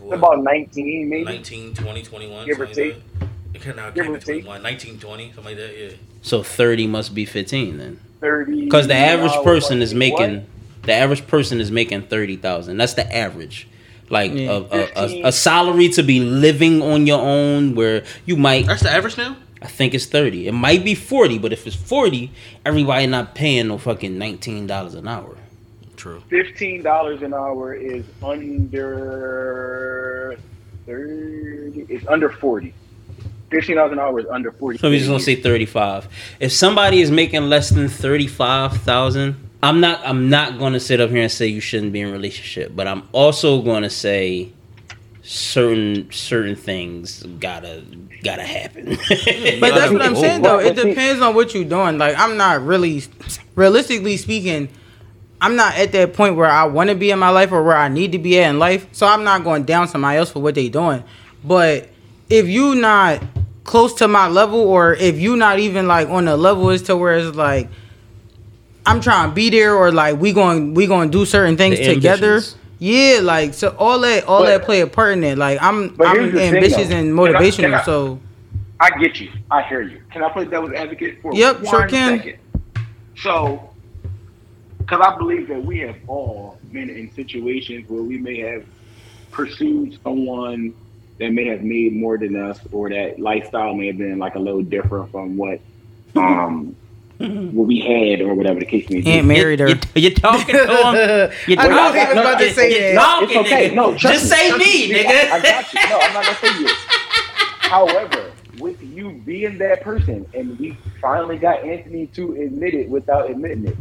what, About 19, maybe. 19, 20, 21. Give or something like take. It can't now Give or be take. 21, 19, 20, something like that. Yeah. So 30 must be 15 then, 30. because the average hours, person is what? making the average person is making 30,000. That's the average. Like Yeah. a, a, a, a salary to be living on your own, where you might That's the average now. I think it's 30. It might be 40, but if it's 40, everybody not paying no fucking $19 an hour. True. Fifteen dollars an hour is under thirty. It's under forty. Fifteen dollars an hour is under forty. So we're just gonna say 35. If somebody is making less than 35,000, I'm not I'm not gonna sit up here and say you shouldn't be in a relationship, but I'm also gonna say certain certain things gotta gotta happen. But that's what I'm saying though. It depends on what you're doing. Like I'm not really, realistically speaking, I'm not at that point where I want to be in my life or where I need to be at in life. So I'm not going down somebody else for what they doing. But if you not close to my level, or if you not even like on the level as to where it's like I'm trying to be there, or like we going we going to do certain things The together. ambitions. Yeah, like so all that all But- that play a part in it. Like I'm I'm here's the thing, ambitious though. and Can I- motivational. can I- so I get you. I hear you. Can I play devil's advocate for Yep, one sure can. second? So, because I believe that we have all been in situations where we may have pursued someone that may have made more than us, or that lifestyle may have been like a little different from what um what we had, or whatever the case may be. Aunt married her. You, you talking to him? You I know talking- he was about to say you that. It's okay. nigga. No, just me, say trust me, me. nigga. I got you. No, I'm not gonna say you. However, with you being that person, and we finally got Anthony to admit it without admitting it,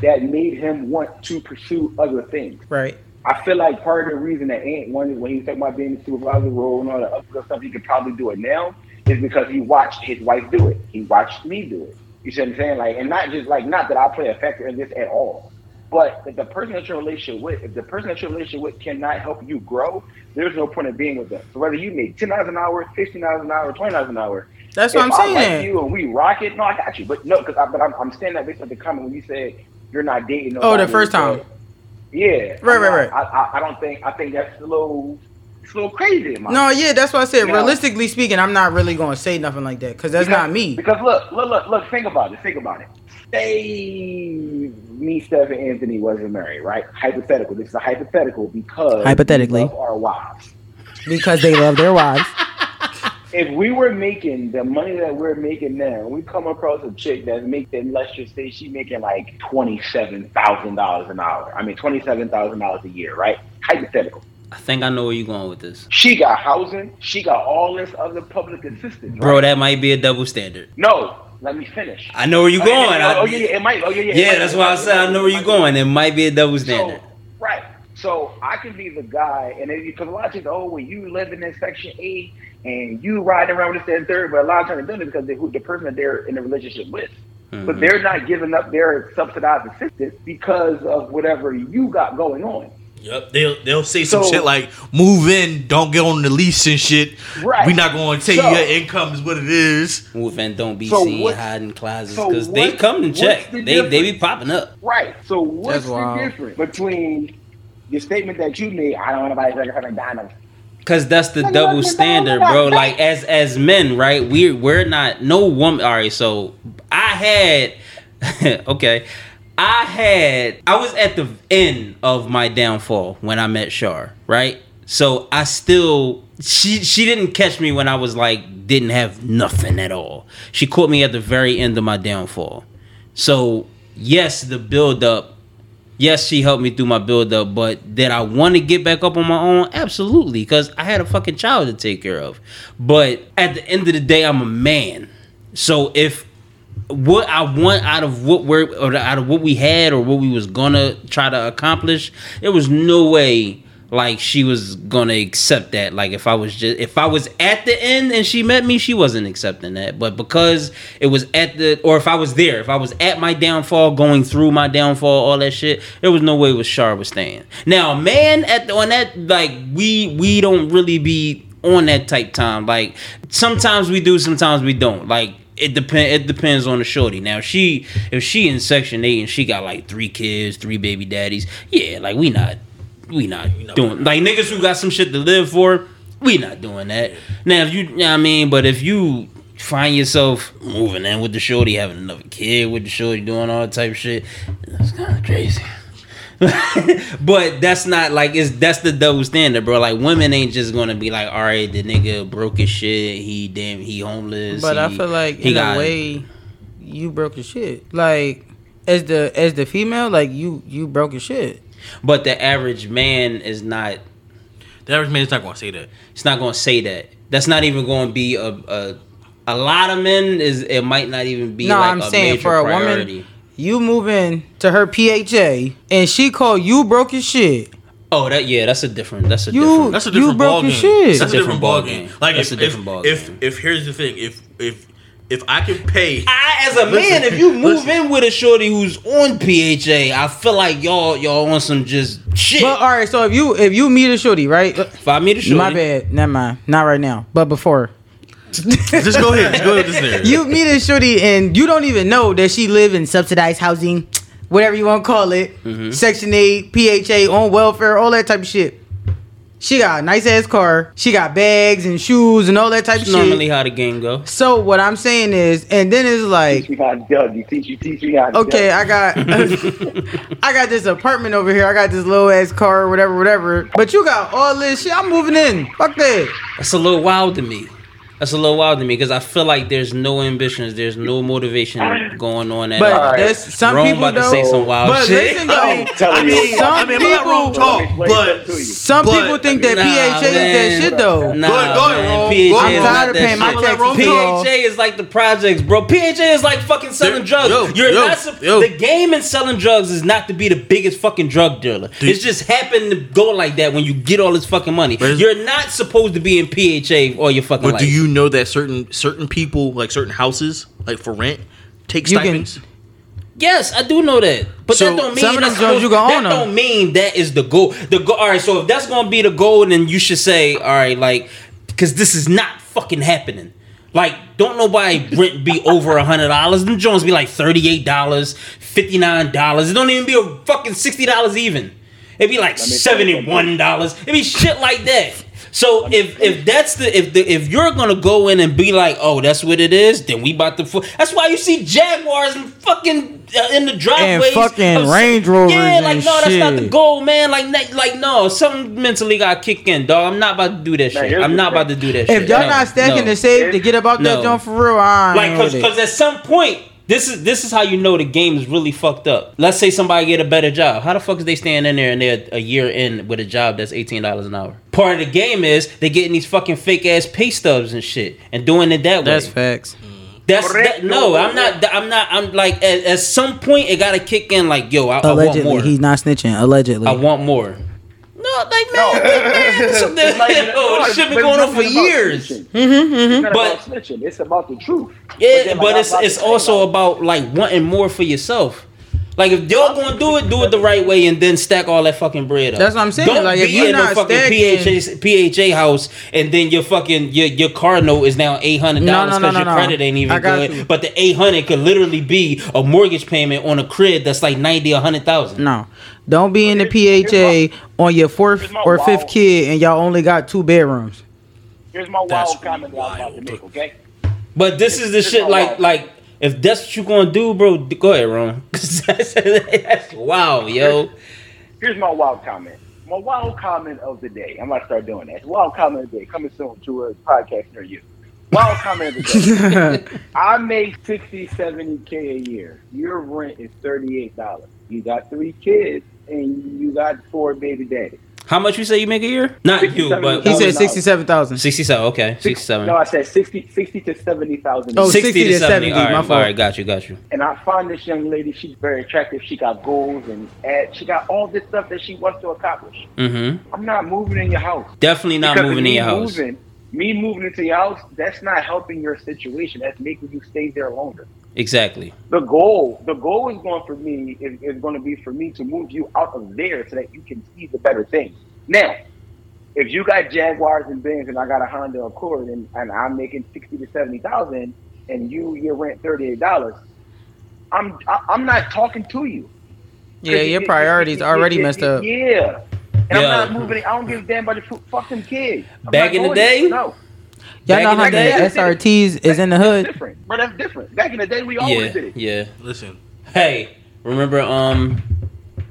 that made him want to pursue other things. Right. I feel like part of the reason that Ant wanted when he was talking about being the supervisor role and all that other stuff, he could probably do it now, is because he watched his wife do it. He watched me do it. You see what I'm saying? Like, and not just like not that I play a factor in this at all, but if the person that you're in relationship with, if the person that you're relationship with cannot help you grow, there's no point in being with them. So whether you make ten dollars an hour, fifteen dollars an hour, twenty dollars an hour, That's if what I'm I like saying. you and we rock it, no, I got you. But no, because I, but I'm, I'm saying that based on the comment when you said you're not dating. Oh, the first that- time. Yeah. Right, I'm right, not- right. I, I, I don't think I think that's a little it's a little crazy in my No, yeah, that's why I said Yeah. realistically speaking, I'm not really going to say nothing like that because that's Because- not me. Because look, look, look, look, think about it. Think about it. Say me, Steph, and Anthony wasn't married, right? Hypothetical. This is a hypothetical because Hypothetically. we love our wives. Because they love their wives. If we were making the money that we're making now, we come across a chick that's making, let's just say she making like twenty seven thousand dollars an hour. I mean twenty seven thousand dollars a year, right? Hypothetical. I think I know where you're going with this. She got housing. She got all this other public assistance. Bro, right? that might be a double standard. No, let me finish. I know where you're Oh, going. yeah, I- oh, yeah, yeah, it might. Oh, yeah, yeah. yeah, that's why I said I know where you're going. It might be a double So, standard. right. So I can be the guy, and because a lot of people, oh, well, you live in this section eight, and you ride around with this that, and third, but a lot of times they're doing it because they who the person that they're in a relationship with. But Mhm. they're not giving up their subsidized assistance because of whatever you got going on. Yep, they'll they'll say some So- shit like "move in, don't get on the lease and shit." Right. We're not going to tell So- you your income is what it is. Move in, don't be So seen what- hiding closets so because they come and check. the They they be popping up. Right. So what's That's the wild. difference between the statement that you made? I don't want nobody drinking from McDonald's. Cause that's the Nigga, double standard, bro. Like as as men, right? We we're not no woman. All right, so I had okay, I had I was at the end of my downfall when I met Shar, right? So I still she she didn't catch me when I was like didn't have nothing at all. She caught me at the very end of my downfall. So yes, the build up yes, she helped me through my build up, but did I want to get back up on my own? Absolutely, because I had a fucking child to take care of. But at the end of the day, I'm a man. So if what I want out of what we're or out of what we had or what we was gonna try to accomplish, there was no way like she was gonna accept that. Like if I was just if I was at the end and she met me, she wasn't accepting that. But because it was at the or if I was there, if I was at my downfall, going through my downfall, all that shit, there was no way with Shar was staying. Now, man, at the, on that like we we don't really be on that type time. Like sometimes we do, sometimes we don't. Like it depend it depends on the shorty. Now she if she in section eight and she got like three kids, three baby daddies, yeah, like we not we not doing like niggas who got some shit to live for, we not doing that. Now if you you know what I mean, but if you find yourself moving in with the shorty, having another kid with the shorty, doing all that type of shit, that's kinda crazy. but that's not like it's that's the double standard, bro. Like women ain't just gonna be like, all right, the nigga broke his shit. He damn, he homeless. But I feel like he in got- a way, you broke his shit. Like as the as the female, like you you broke his shit. But the average man is not. The average man is not going to say that. It's not gonna say that. That's not even going to be a, a. A lot of men is it might not even be No, like I'm a saying major for a priority. woman, you move in to her PHA and she call you broke your shit. Oh, that yeah, that's a different. That's a You- different. That's a You different broke ball your game. shit. That's a different ball game. Like That's if, a different if, ball if, game. if here's the thing, if if if I can pay, I, as a Listen, man, if you move listen. in with a shorty who's on PHA, I feel like y'all y'all on some just shit. But all right, so if you if you meet a shorty, right? if I meet a shorty, My bad. Never mind. Not right now. But before. just go ahead, just go ahead with this narrative. you meet a shorty and you don't even know that she live in subsidized housing, whatever you want to call it, Mm-hmm. Section Eight, PHA, on welfare, all that type of shit. She got a nice ass car. She got bags and shoes and all that type of That's normally shit. how the game go. So what I'm saying is, and then it's Teach like, me how to judge. You teach you teach me how to okay, judge. I got, I got this apartment over here. I got this low ass car, whatever, whatever. But you got all this shit. I'm moving in. Fuck that. That's a little wild to me. That's a little wild to me because I feel like there's no ambitions, there's no motivation going on at But all. Alright. there's some Rome people about to though. say some wild but shit. listen though, I'm I mean, some I mean, I'm not people. talk, but that to you. Some But- people think that Nah, PHA is that shit though. Nah, Go ahead, go ahead, man. PHA Go ahead. not I'm tired of paying my taxes, taxes. PHA is like the projects, bro. PHA is like fucking selling Dude, drugs. yo, You're yo, not sup- yo. the game in selling drugs is not to be the biggest fucking drug dealer. Dude. It's just happened to go like that when you get all this fucking money. You're not supposed to be in PHA all your fucking But life. do you know that certain certain people, like certain houses, like for rent, take You can- stipends? Yes, I do know that, but So, that don't mean some of them that's joints you supposed- can own that them. don't mean that is the goal. The goal. All right, so if that's gonna be the goal, then you should say, all right, like, because this is not fucking happening. Like, don't nobody rent be over a hundred dollars. Them Jones be like thirty eight dollars, fifty nine dollars. It don't even be a fucking sixty dollars even. It'd be like me tell you seventy one dollars. It'd be shit like that. So if if that's the if the if you're gonna go in and be like, oh, that's what it is, then we about to. Fu-. That's why you see Jaguars and fucking uh, in the driveways and fucking of- Range Rovers Yeah, like and no, that's not the goal, man. Like na- like no, something mentally got kicked in, dog. I'm not about to do that shit. here's I'm not about to do that shit. If y'all No, not stacking no. to save to get about that No. jump for real, I ain't Like, cause, with it. 'cause at some point, this is this is how you know the game is really fucked up. Let's say somebody get a better job. How the fuck is they staying in there and they're a year in with a job that's eighteen dollars an hour? Part of the game is they getting these fucking fake ass pay stubs and shit and doing it that That's way. That's facts. That's that, no, No, I'm not. I'm not. I'm like at, at some point it gotta kick in. Like yo, I, I want Allegedly, more. he's not snitching. Allegedly. I want more. No, like man, man this, It's not even- oh, this shit been going on for not about years. snitching. Mm-hmm, mm-hmm. It's But- about snitching. It's about the truth. Yeah, then, but like I it's it's also about like wanting more for yourself. Like if y'all gonna do it, do it the right way, and then stack all that fucking bread up. That's what I'm saying. Don't Like, if be you're in the not fucking stacking- PHA, PHA house, and then your fucking your, your car note is now eight hundred dollars No, no, because no, your no, no. credit ain't even good. you. But the eight hundred could literally be a mortgage payment on a crib that's like ninety or hundred thousand. No, don't be in the Here's- here's PHA on your fourth or fifth wild- kid, and y'all only got two bedrooms. Here's my That's wild comment that about to wild. make. Okay. But this is the shit like wild. like if that's what you're gonna do, bro. Go ahead, Ron. 'Cause that's, that's wow, yo. Here's my wild comment. My wild comment of the day. I'm about to start doing that. Wild comment of the day. Coming soon to a podcast near you. Wild comment of the day. I make 60, 70K a year. Your rent is $38. You got three kids and you got four baby daddies. How much you say you make a year? Not you, but He said sixty-seven thousand. sixty-seven. Okay, sixty-seven. No, I said 60, 60 to 70,000. Oh, 60 to 70. All my fault. right, got you, got you. and I find this young lady, she's very attractive. She got goals and ad, she got all this stuff that she wants to accomplish. Mm-hmm. I'm not moving in your house. Definitely not Because moving in your house. Moving, me moving into your house, that's not helping your situation. That's making you stay there longer. Exactly. The goal, the goal is going for me is, is going to be for me to move you out of there so that you can see the better things. Now, if you got Jaguars and Benz and I got a Honda Accord and, and I'm making sixty to seventy thousand and you your rent thirty eight dollars, I'm I, I'm not talking to you. Yeah, your It- it- priorities it- already it- messed up. Yeah. And Yeah. I'm not moving. I don't give a damn about the fu- fuck them kids. I'm Back in the day? no. Y'all know how the many day- SRTs is in the That's hood? different, but that's different. Back in the day, we always Yeah, did it. yeah. Listen, Hey, remember um,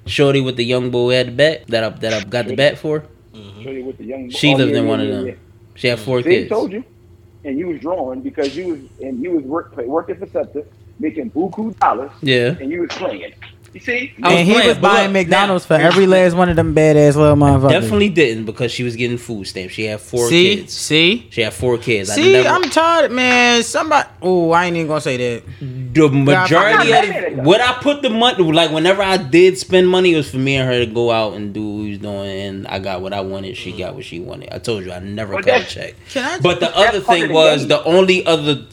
Shorty with the young boy had the bat that I that I got the bat for? Show you with the young. Boy. She oh, lived yeah, in yeah, one of them. yeah. She had four See, kids. told you. And you was drawing because you was and you was work, working for Scepter, making buku dollars, Yeah. and you was playing. You see? I was And he playing, was buying look, McDonald's now, for every last one of them badass little motherfuckers. Definitely didn't because she was getting food stamps. She had four see, kids. see, She had four kids. I see. never, I'm tired, man. Somebody. Oh, I ain't even gonna say that. the majority of not mad the, what I put the money like whenever I did spend money it was for me and her to go out and do what we was doing and I got what I wanted she got what she wanted I told you I never But cut a check Can I? but the other thing the was game. the only other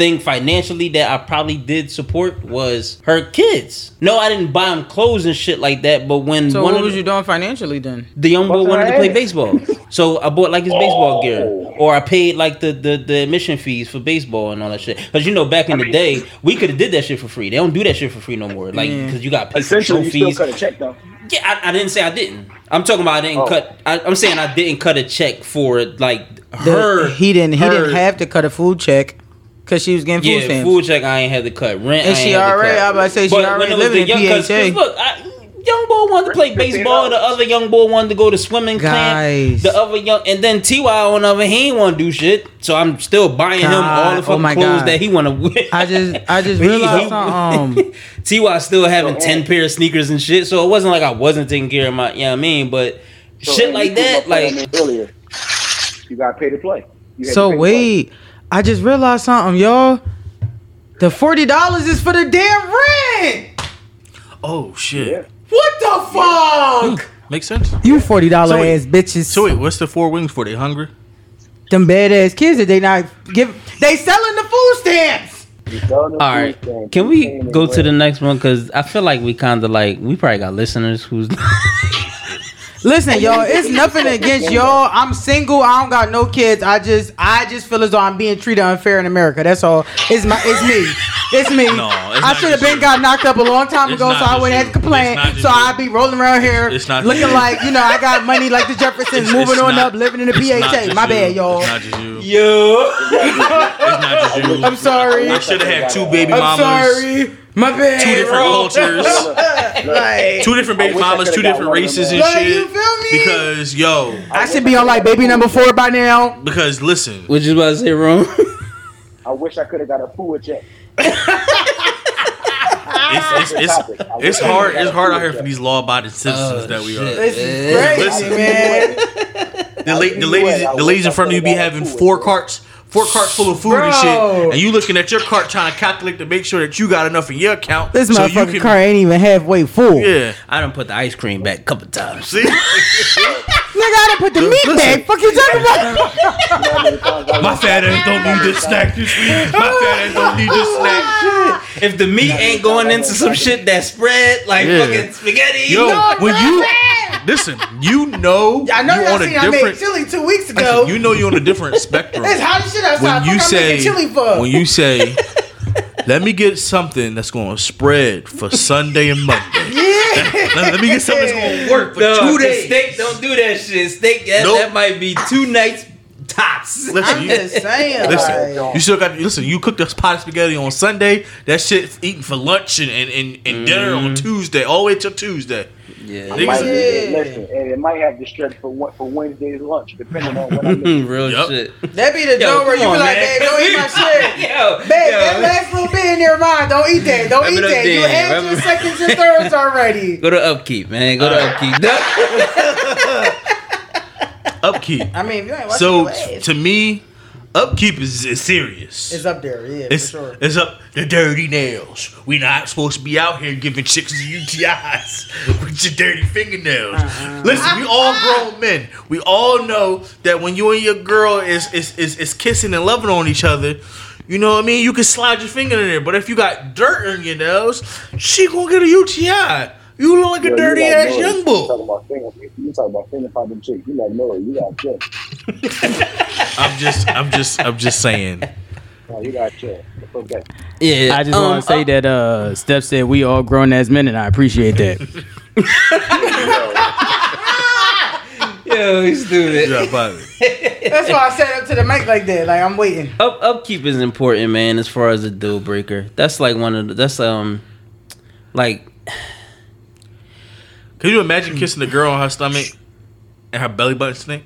thing financially that I probably did support was her kids no I didn't buy them clothes and shit like that but when so one what of was the- you doing financially then? the young boy wanted to play baseball. So I bought like his baseball Oh. gear. Or I paid like the, the, the admission fees for baseball and all that shit. Because you know, back in I the mean- day, we could have did that shit for free. They don't do that shit for free no more. Like, because you got to pay for you still cut a check though. Yeah, I, I didn't say I didn't. I'm talking about I didn't Oh. cut. I, I'm saying I didn't cut a check for like The- her. he didn't. He her- didn't have to cut a food check because she was getting food Yeah, stamps. food check. I ain't had to cut rent. And I she had to already- cut. I about to say she But already when it was living the in young, 'cause- 'cause PHA. Look, I, young boy wanted to play baseball. The other young boy wanted to go to swimming camp. The other young, and then Ty on the other, he ain't want to do shit. So I'm still buying him all the oh fucking my clothes God. that he want to wear. I just, I just He- realized he- something. Um, Ty still having So, ten pair of sneakers and shit. So it wasn't like I wasn't taking care of my, you know what I mean? But So, shit like that, my point I like earlier, you got to pay to play. You had to So wait. to play. Wait, I just realized something, y'all. The forty dollars is for the damn rent. oh shit, Yeah. What the fuck? Hmm. makes sense. You forty dollar So ass bitches. So wait, what's the four wings for? They hungry? them bad ass kids that they not give. They selling the food stamps. You selling the All food right, stamps, can we go to the next one? Because I feel like we kind of like we probably got listeners who's Listen, y'all, it's nothing against y'all. I'm single. I don't got no kids. I just, I just feel as though I'm being treated unfair in America. That's all. It's my, it's me. It's me. No, it's I should have been you. got knocked up a long time It's ago, so I just wouldn't have to complain. It's not just So you. I'd be rolling around here, It's not looking you. like you know I got money like the Jeffersons, It's- moving it's on not- up, living in the PHA. My you. bad, y'all. It's not just you. yo. It's not just you. I'm sorry. I should have had two baby I'm mamas. sorry. My bad. Two different bro. cultures. Like, Two different baby I wish I mamas, two different races and man. shit. You feel me? Because yo, I should be on like baby number four by now. because listen, which is about to say, wrong? I wish I could have got a food check. it's it's it's, it's hard it's hard out here for these law-abiding citizens Oh, that we shit. are. This is crazy, Listen. man. The, la- the ladies the ladies in front of you be having four carts four carts full of food and shit, and you looking at your cart trying to calculate to make sure that you got enough in your account. This so you motherfucking can- car ain't even halfway full. Yeah. I done put the ice cream back a couple times. See, Nigga, I done put the meat Listen. back. Fuck you talking about? my fat ass don't need this snack this week. My fat ass don't need this snack. If the meat ain't going into some shit that spread like Yeah. fucking spaghetti, Yo, when you listen, you know I know you y'all on a seen I made different. chili two weeks ago. You know you're on a different spectrum. it's hot as shit outside. when you I'm say making chili for. when you say let me get something that's going to spread for Sunday and Monday. yeah. let, let me get something that's going to work for no, two 'cause days. steak don't do that shit. Steak that, Nope. that might be two nights tops. Listen, I'm you, just saying. listen, like, you still got listen. You cook this pot of spaghetti on Sunday. That shit's eating for lunch and and, and, and dinner on mm-hmm. Tuesday, all the way till Tuesday. Yeah, Niggas- Might, Yeah. Listen, and it might have to stretch for one- for Wednesday's lunch, depending on what I'm eating. real Yup. shit. That'd be the Yo, joke where you come be on, like, man. babe, don't eat my shit. Yo, Babe, yo. that last little bit in there, mind, Don't eat that. Don't Rub eat it up that. You there, had rub your seconds and thirds already. Go to upkeep, man. Go to upkeep. Upkeep. I mean, if you ain't watching So your ass, to me, upkeep is, is serious. it's up there. Yeah, It's, for sure. it's up the dirty nails. We not supposed to be out here giving chicks UTIs with your dirty fingernails. Uh-uh. Listen, we all grown men. We all know that when you and your girl is is, is is kissing and loving on each other, you know what I mean. You can slide your finger in there, but if you got dirt on your nails, she gonna get a UTI. You look like a Yo, you dirty like ass Nori. young You bull. talking about finger? You talking about finger popping chicks? You like no? You got chill. I'm just I'm just I'm just saying. No, you got chill. It's okay. yeah, I just um, want to say that uh, Steph said we all grown as men, and I appreciate that. Yo, he's stupid. Yeah, but That's why I set up to the mic like that. Like I'm waiting. Up, upkeep is important, man. As far as a deal breaker, that's like one of the, that's um, like Can you imagine kissing a girl on her stomach and her belly button stink?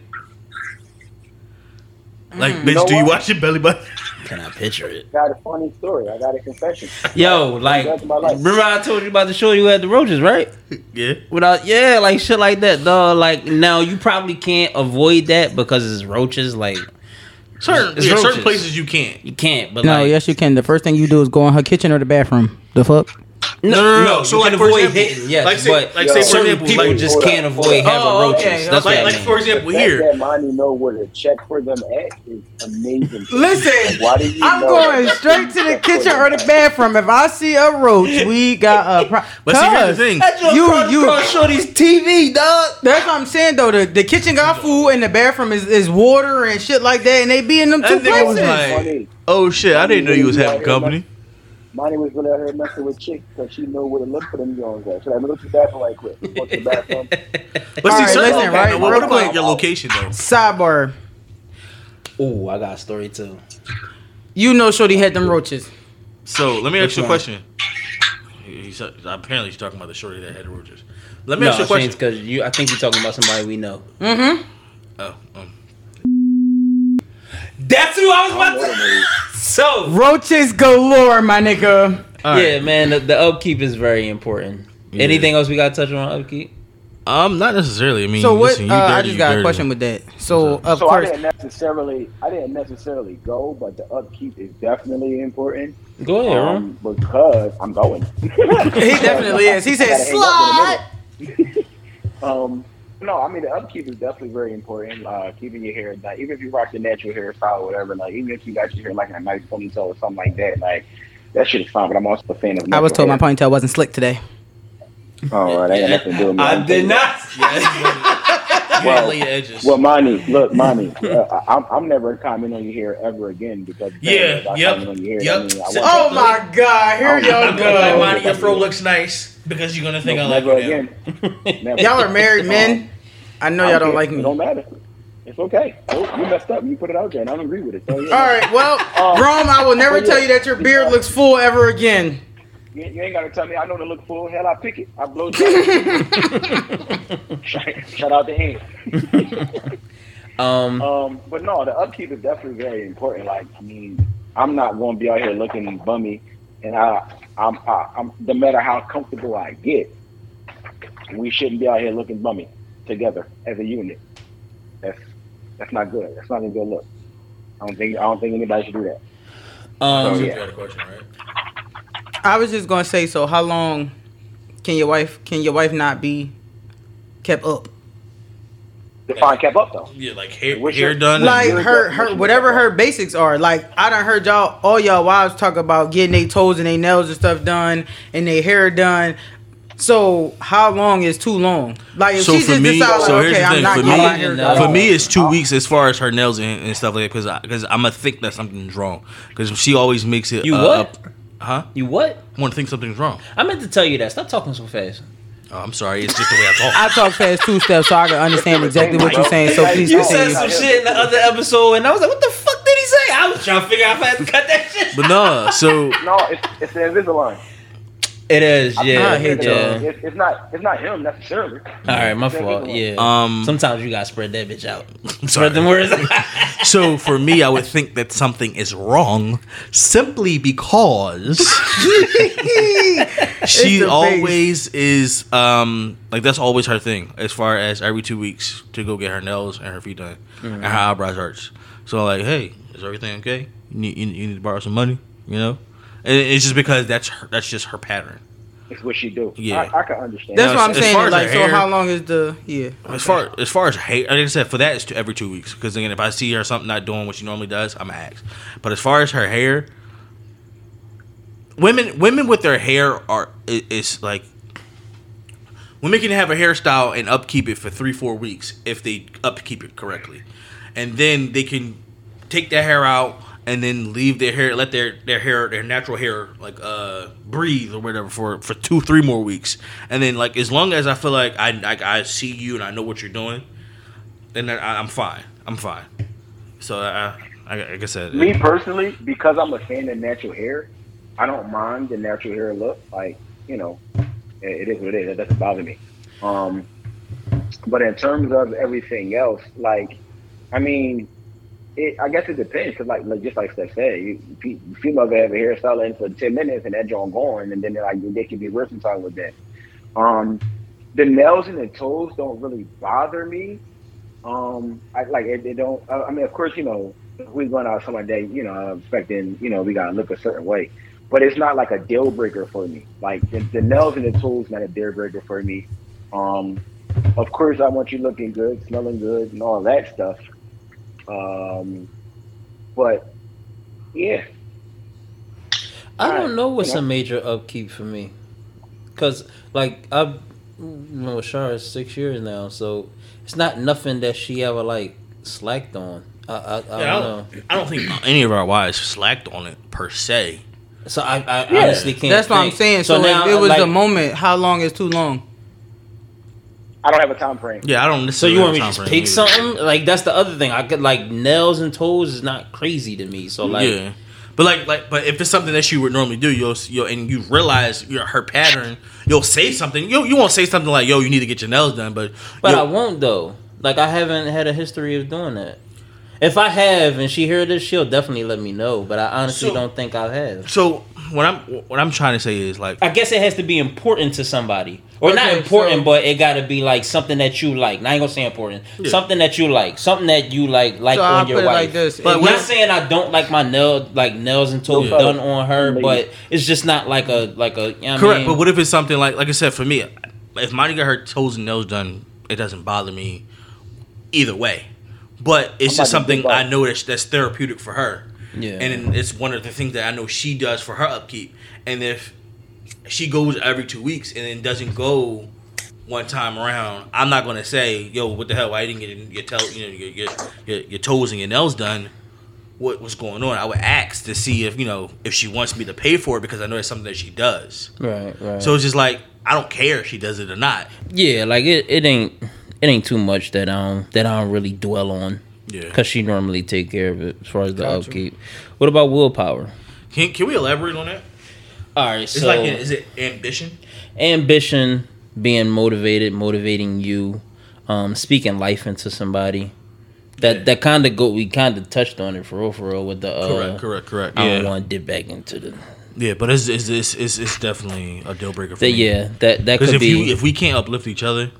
Like, mm. bitch, know do you what? watch your belly button? can I picture it? Got a funny story. I got a confession. Yo, like That's my life. remember I told you about the show you had the roaches, right? Yeah. Without yeah, like shit like that, dog. Like now you probably can't avoid that because it's roaches. Like Certain, It's yeah, certain roaches. places you can't. you can't. But no, like, yes, you can. The first thing you do is go in her kitchen or the bathroom. The fuck? No, No, no, no. you So, can like, for avoid example, hitting, yes, like, say- but like, say, for certain example, people like- just can't on. avoid oh, having Oh, roaches. okay, That's Like, what I like for example, The here. that Monty know where to check for them at is amazing. Listen, Why do you I'm going straight to the kitchen or the bathroom. If I see a roach, we got a problem. But see, here's the thing. You, you, Shorty's TV, dog. That's what I'm saying though. The, the kitchen got food and the bathroom is, is water and shit like that, and they be in them two That nigga places. like- Oh shit! I didn't know you was having company. Monty was really out here messing with chicks because she knew where to look for them Jones at. Should I go to the bathroom right quick? Go to the bathroom. But All see, right, certain, listen, right, now, what about quick. your location though? Sidebar. Oh, I got a story too. You know, Shorty had them roaches. So let me ask you a one? question. He's, apparently, he's talking about the shorty that had the roaches. Let me No, ask you a question. because you. I think you're talking about somebody we know. Mm-hmm. Oh, um, That's who I was about Wait a minute. to. So Roaches galore, my nigga. all right. yeah, man, the, the upkeep is very important. Yeah. Anything else we got to touch on upkeep? Um, not necessarily. I mean, So what? listen, you uh, I just you got a question with that. So of So I course, didn't necessarily, I didn't necessarily go, but the upkeep is definitely important. Go ahead, Ron. Um, because I'm going. he definitely is. He said I gotta hang up in a slide. minute. um, no, I mean the upkeep is definitely very important. Uh, keeping your hair, like even if you rock the natural hairstyle or whatever, like even if you got your hair like in a nice ponytail or something like that, like that shit is fine. But I'm also a fan of. I was told my ponytail wasn't slick today. hair. All right, I got nothing to do with me. I I'm did saying- not. Well- ain't lay your edges. Well, Monty, look, Monty, uh, I'm, I'm never commenting on your hair ever again because Yeah, I yep, on your hair. yep. I mean, I So- Oh my God! Here Oh, y'all I'm I'm like, go. Monty, your fro looks nice because you're gonna think I like never again. Y'all are married men. I know y'all don't Okay, like It me. don't matter. It's okay. Oh, you messed up. You put it out there, and I don't agree with it. So, yeah. All right. Well, Um, Rome, I will never but tell you that your beard looks full ever again. You, you ain't gotta tell me. I know to look full. Hell, I pick it. I blow it. Shout out to him. Um, Um, but no, the upkeep is definitely very important. Like, I mean, I'm not going to be out here looking bummy, and I, I'm, I, I'm, no matter how comfortable I get, we shouldn't be out here looking bummy together as a unit. That's that's not good. That's not a good look. I don't think I don't think anybody should do that. Um, You yeah. question, right? I was just gonna say, so how long can your wife can your wife not be kept up? Define kept up though. Yeah, like hair, What's hair your- done. Like your her her whatever her basics are. Like I done heard y'all all y'all wives talk about getting their toes and their nails and stuff done and their hair done. So how long is too long? Like if So she for just me- decides, so like, here's okay, the I'm thing, not for me- my hair For me, it's two weeks as far as her nails and, and stuff like that because because I'm gonna think that something's wrong because she always makes it. You uh, what? up- huh? you what? I want to think something's wrong. I meant to tell you that. Stop talking so fast. Oh, I'm sorry. It's just the way I talk. I talk fast two steps so I can understand exactly what you're saying. So please You You said some shit in the other episode, and I was like, "What the fuck did he say?" I was trying to figure out if I had to cut that shit. but no, so No, it's it's the Invisalign. It is, yeah, I hate yeah. It's, it's not it's not him necessarily. All right, my fault. Yeah. um, Sometimes you gotta spread that bitch out. Spread them words. So for me, I would think that something is wrong simply because she the face. always is um like that's always her thing as far as every two weeks to go get her nails and her feet done and her eyebrows arched. So like, hey, is everything okay? You need you, you need to borrow some money, you know? And it's just because that's her, that's just her pattern. It's what she do. Yeah. I, I can understand. That's Now, what I'm as- as saying. far as Like, her so hair- how long is the yeah? As far as far as hair, like I said, for that it's every two weeks. Because again, if I see her something not doing what she normally does, I'm gonna ask. But as far as her hair, women women with their hair are i- is like women can have a hairstyle and upkeep it for three four weeks if they upkeep it correctly, and then they can take their hair out and then leave their hair, let their their hair, their natural hair, like uh breathe or whatever for for two three more weeks, and then like as long as I feel like I like I see you and I know what you're doing, then I, I'm fine. I'm fine. So I, I like I said, Me personally, because I'm a fan of natural hair, I don't mind the natural hair look. Like, you know, it, it is what it is. It doesn't bother me. Um, but in terms of everything else, like, I mean, it, I guess it depends. Because, like, like, just like Steph said, you, fe- females have a hairstyle in for 10 minutes and that joint going, and then like, they can be versatile with that. Um, the nails and the toes don't really bother me. Um, I like it. They don't. I I mean, of course, you know, we going out somewhere that you know, I'm expecting, you know, we gotta look a certain way, but it's not like a deal breaker for me. Like the, the nails and the toes not a deal breaker for me. Um, of course, I want you looking good, smelling good, and all that stuff. Um, but yeah, I Alright, don't know what's you know. a major upkeep for me, cause like I've been with Shara six years now, so it's not nothing that she ever like slacked on. I I, I Yeah, don't I don't, I don't think any of our wives slacked on it per se. So I, I Yeah. honestly can't. That's what I'm saying. So, now, if it was like, the moment, how long is too long? I don't have a time frame. Yeah, I don't. So you want me to just pick either. something? Like that's the other thing. I could like nails and toes is not crazy to me. So like yeah, but like like but if it's something that she would normally do, you'll you'll and you realize your her pattern, you'll say something. You you won't say something like yo, you need to get your nails done, but But I won't though. Like I haven't had a history of doing that. If I have and she hear this, she'll definitely let me know. But I honestly So- don't think I have. so what I'm what I'm trying to say is like I guess it has to be important to somebody, or not important, so- but it got to be like something that you like. Not even gonna say important. Something that you like. Something that you like like So on I'll your put it wife. like this. But If not saying I don't like my nail like nails and toes Yeah. done on her, Lady. but it's just not like a like a. You know what I correct. mean? But what if it's something like like I said for me, if Monty got her toes and nails done, it doesn't bother me either way. But it's I'm just something. I know that's, that's therapeutic for her. Yeah. And it's one of the things that I know she does for her upkeep. And if she goes every two weeks and then doesn't go one time around, I'm not gonna say, "Yo, what the hell? Why you didn't get your toe, you know, your, your, your, your toes and your nails done?" What was going on? I would ask to see if you know if she wants me to pay for it because I know it's something that she does. right, right. So it's just like I don't care if she does it or not. yeah, like it, it ain't it ain't too much that I don't that I don't really dwell on. Yeah. Cause she normally take care of it as far as the upkeep. What about willpower? Can can we elaborate on that? All right, It's so like is it ambition? ambition, being motivated, motivating you, um, speaking life into somebody. That Yeah. that kind of go. We kind of touched on it for real, for real with the. Uh, Correct, correct, correct. I Yeah, don't want to dip back into the. yeah, but it's it's, it's it's it's definitely a deal breaker for That, me. yeah, that that Because could if be. you if we can't uplift each other,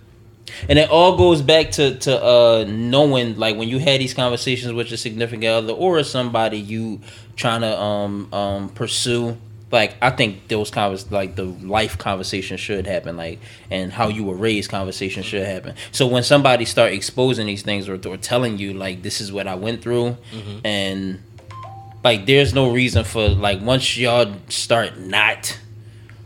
And it all goes back to to uh knowing like when you had these conversations with your significant other or somebody you trying to um um pursue. Like I think those convers like the life conversation should happen, like and how you were raised conversation should happen. So when somebody start exposing these things or, or telling you like this is what I went through, and like there's no reason for like once y'all start not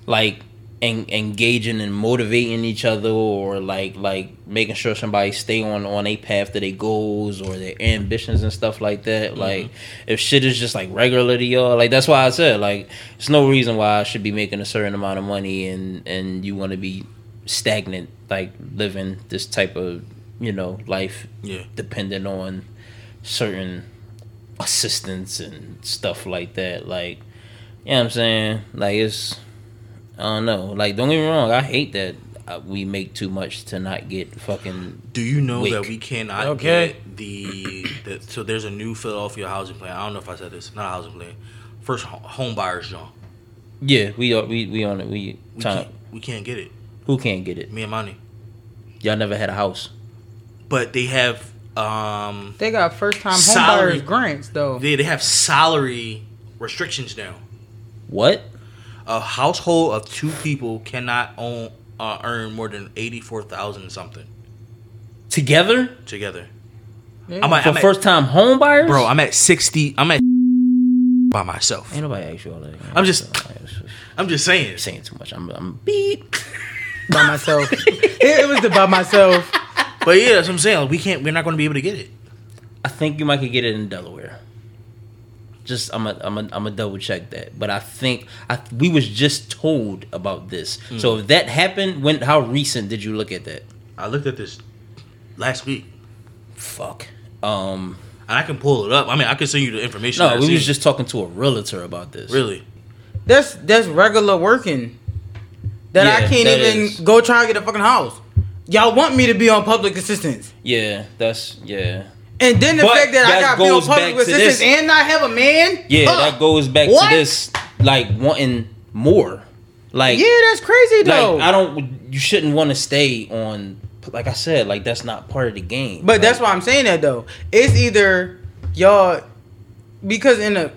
like en- engaging and motivating each other or like like making sure somebody stay on on a path to their goals or their ambitions and stuff like that. Mm-hmm. Like if shit is just like regular to y'all like that's why i said like there's no reason why i should be making a certain amount of money and and you want to be stagnant like living this type of you know life Yeah. dependent on certain assistance and stuff like that. Like you know what i'm saying? Like it's I don't know. Like, don't get me wrong. I hate that uh, we make too much to not get fucking. Do you know Weak. that we cannot Okay. get the, the so there's a new Philadelphia housing plan. I don't know if I said this. Not a housing plan. First home buyers, John. Yeah, we are. We we on it. We We trying. can't, we can't get it. Who can't get it? Me and Money. Y'all never had a house. But they have um They got first time Salary. homebuyers grants though. they, they have salary restrictions now. What? A household of two people cannot own uh, earn more than eighty four thousand something Together together. Yeah. I'm at, for I'm at- first time home buyers, bro. I'm at sixty. I'm at by myself. Ain't nobody ask you all that. I'm just- You're I'm just saying. saying too much. I'm I'm beep. by myself. it, it was the by myself. But yeah, that's what I'm saying. Like, we can't. We're not going to be able to get it. I think you might could get it in Delaware. Just I'm a I'm a I'm a double check that, but I think I we was just told about this. So Hmm. if that happened, when how recent did you look at that? I looked at this last week, Fuck. Um. and I can pull it up. I mean, I can send you the information. No, we seen. was just talking to a realtor about this. really. That's that's regular working. That I can't that even is. go try to get a fucking house. Y'all want me to be on public assistance. Yeah, that's yeah. And then the But fact that, I got to be on goes public to this. and not have a man. Yeah, Huh. that goes back What? to this like wanting more. Like Yeah, that's crazy though. like I don't you shouldn't want to stay on like I said, like that's not part of the game. But that's why I'm saying that though. It's either y'all because in a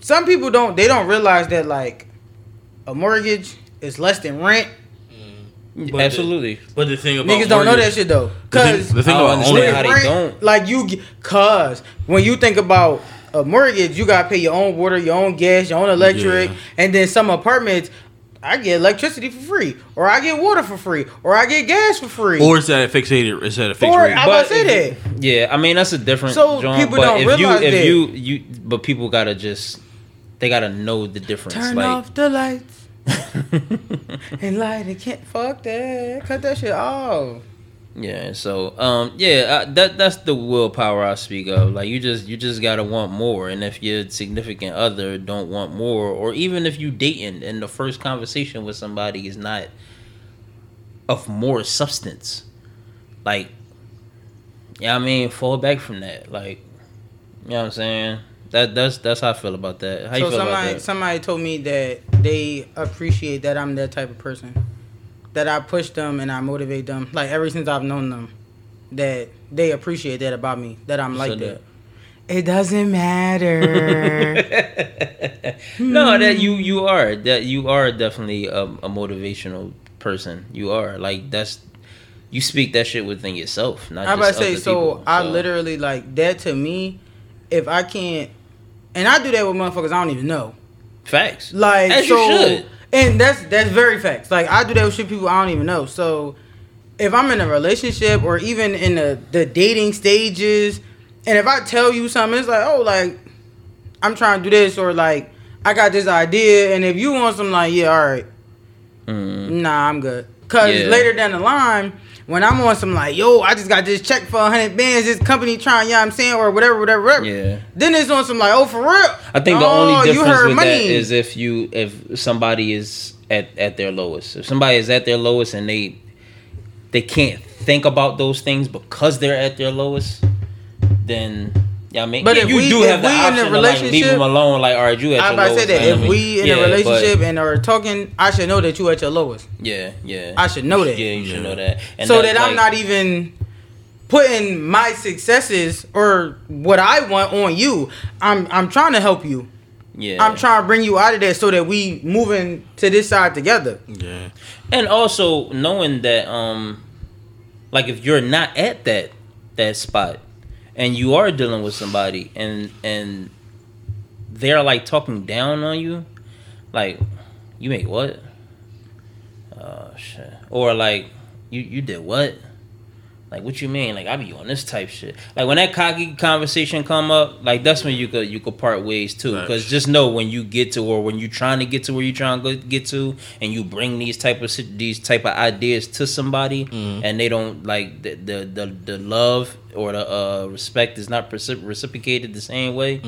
some people don't they don't realize that like a mortgage is less than rent. But absolutely. But the thing about Niggas don't know that shit though. The thing, Cause the thing I don't about understand owning how they rent, don't. like you cause when you think about a mortgage, you gotta pay your own water, your own gas, your own electric, Yeah. and then some apartments. I get electricity for free, or I get water for free, or I get gas for free. or is that a fixated? Is that a fixed Or rate? I- about to say if that. Yeah, I mean that's a different. So John, people but don't if you if that. you you but people gotta just they gotta know the difference. Turn like off the lights and light it. Can't fuck that. Cut that shit off. Yeah, so um, yeah, uh, that that's the willpower I speak of. Like you just you just gotta want more, and if your significant other don't want more, or even if you dating and the first conversation with somebody is not of more substance, like yeah, I mean, fall back from that. Like, you know what I'm saying? That that's that's how I feel about that. How you so feel about somebody that? somebody told me that they appreciate that I'm that type of person. That I push them and I motivate them. Like ever since I've known them. That they appreciate that about me. That I'm like So that. It doesn't matter. no, that you you are that you are definitely a, a motivational person. You are like that's you speak that shit within yourself. Not I'm just about to say, so people, I literally like that to me. If I can't, and I do that with motherfuckers I don't even know. facts Like as so, you should. and that's that's very facts. Like I do that with shit people I don't even know. So if I'm in a relationship or even in the the dating stages, and if I tell you something, it's like, oh, like I'm trying to do this, or like I got this idea, and if you want some, like, yeah, all right, nah, I'm good. Cause Mm. Yeah. later down the line. When I'm on some like, yo, I just got this check for hundred bands, this company trying, you know what I'm saying, or whatever, whatever, whatever. Yeah. Then it's on some like, oh, for real. I think the Oh, only you difference heard with money. that is if you if somebody is at at their lowest. If somebody is at their lowest and they they can't think about those things because they're at their lowest, then Yeah, I mean, But yeah, if you we- do if have the we in a option to like leave relationship- them alone. Like, all right, you at I'm your about to say lowest that if we in Yeah, a but- relationship and are talking, I should know that you at your lowest. yeah, yeah, I should know that. Yeah, you should know that. And so that, I'm not even putting my successes or what I want on you. I'm I'm trying to help you. Yeah, I'm trying to bring you out of there so that we moving to this side together. Yeah. and also knowing that um like if you're not at that that spot and you are dealing with somebody and and they're like talking down on you like you make what? Oh shit. Or like you you did what like what you mean? Like i be on this type shit. Like when that cocky conversation come up like that's when you could you could part ways too. Because just know when you get to or when you're trying to get to where you're trying to get to and you bring these type of these type of ideas to somebody and they don't like the the the, the love or the uh, respect is not reciprocated the same way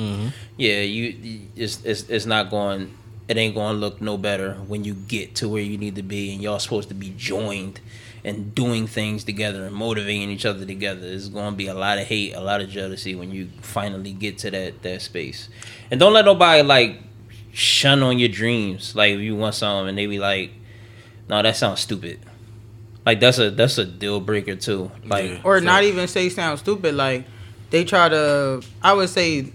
yeah you it's, it's it's not going it ain't going to look no better when you get to where you need to be and y'all supposed to be joined and doing things together and motivating each other together. It's going to be a lot of hate, a lot of jealousy when you finally get to that that space. And don't let nobody like shun on your dreams. Like if you want something and they be like, "No, that sounds stupid." Like that's a that's a deal breaker too. Like Yeah. Or not even say sound stupid. Like they try to, I would say,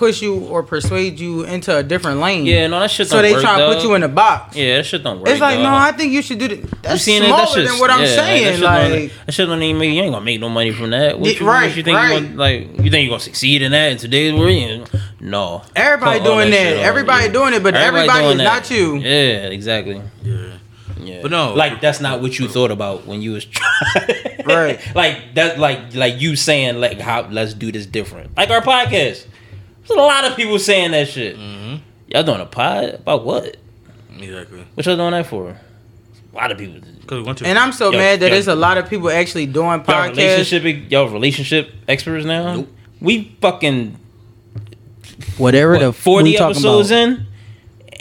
push you or persuade you into a different lane. yeah, no, that shit. So don't they work, try to put you in a box. Yeah, that shit don't work. It's like, dog. no, I think you should do that. You That's seen it? smaller That shit's- than what I'm yeah, that saying. shit Like, that shit don't even make you ain't gonna make no money from that. What Yeah, you, what right, you think right. you gonna, like you think you're gonna succeed in that in today's world? Yeah. No. Everybody Cut doing that. shit off, Everybody doing it, but everybody doing is not you. Yeah, exactly. Yeah. Yeah. But no. like that's not what you thought about when you was trying. Right. like that, like like you saying like how let's do this different. Like our podcast. There's a lot of people saying that shit. Mm-hmm. Y'all doing a pod about what? Exactly. What y'all doing that for? A lot of people. Because we want to. And I'm so Yo, mad that yo. there's a lot of people actually doing Y'all podcasts. relationship, y'all relationship experts now. Nope. We fucking Whatever the what, f- forty episodes about. in.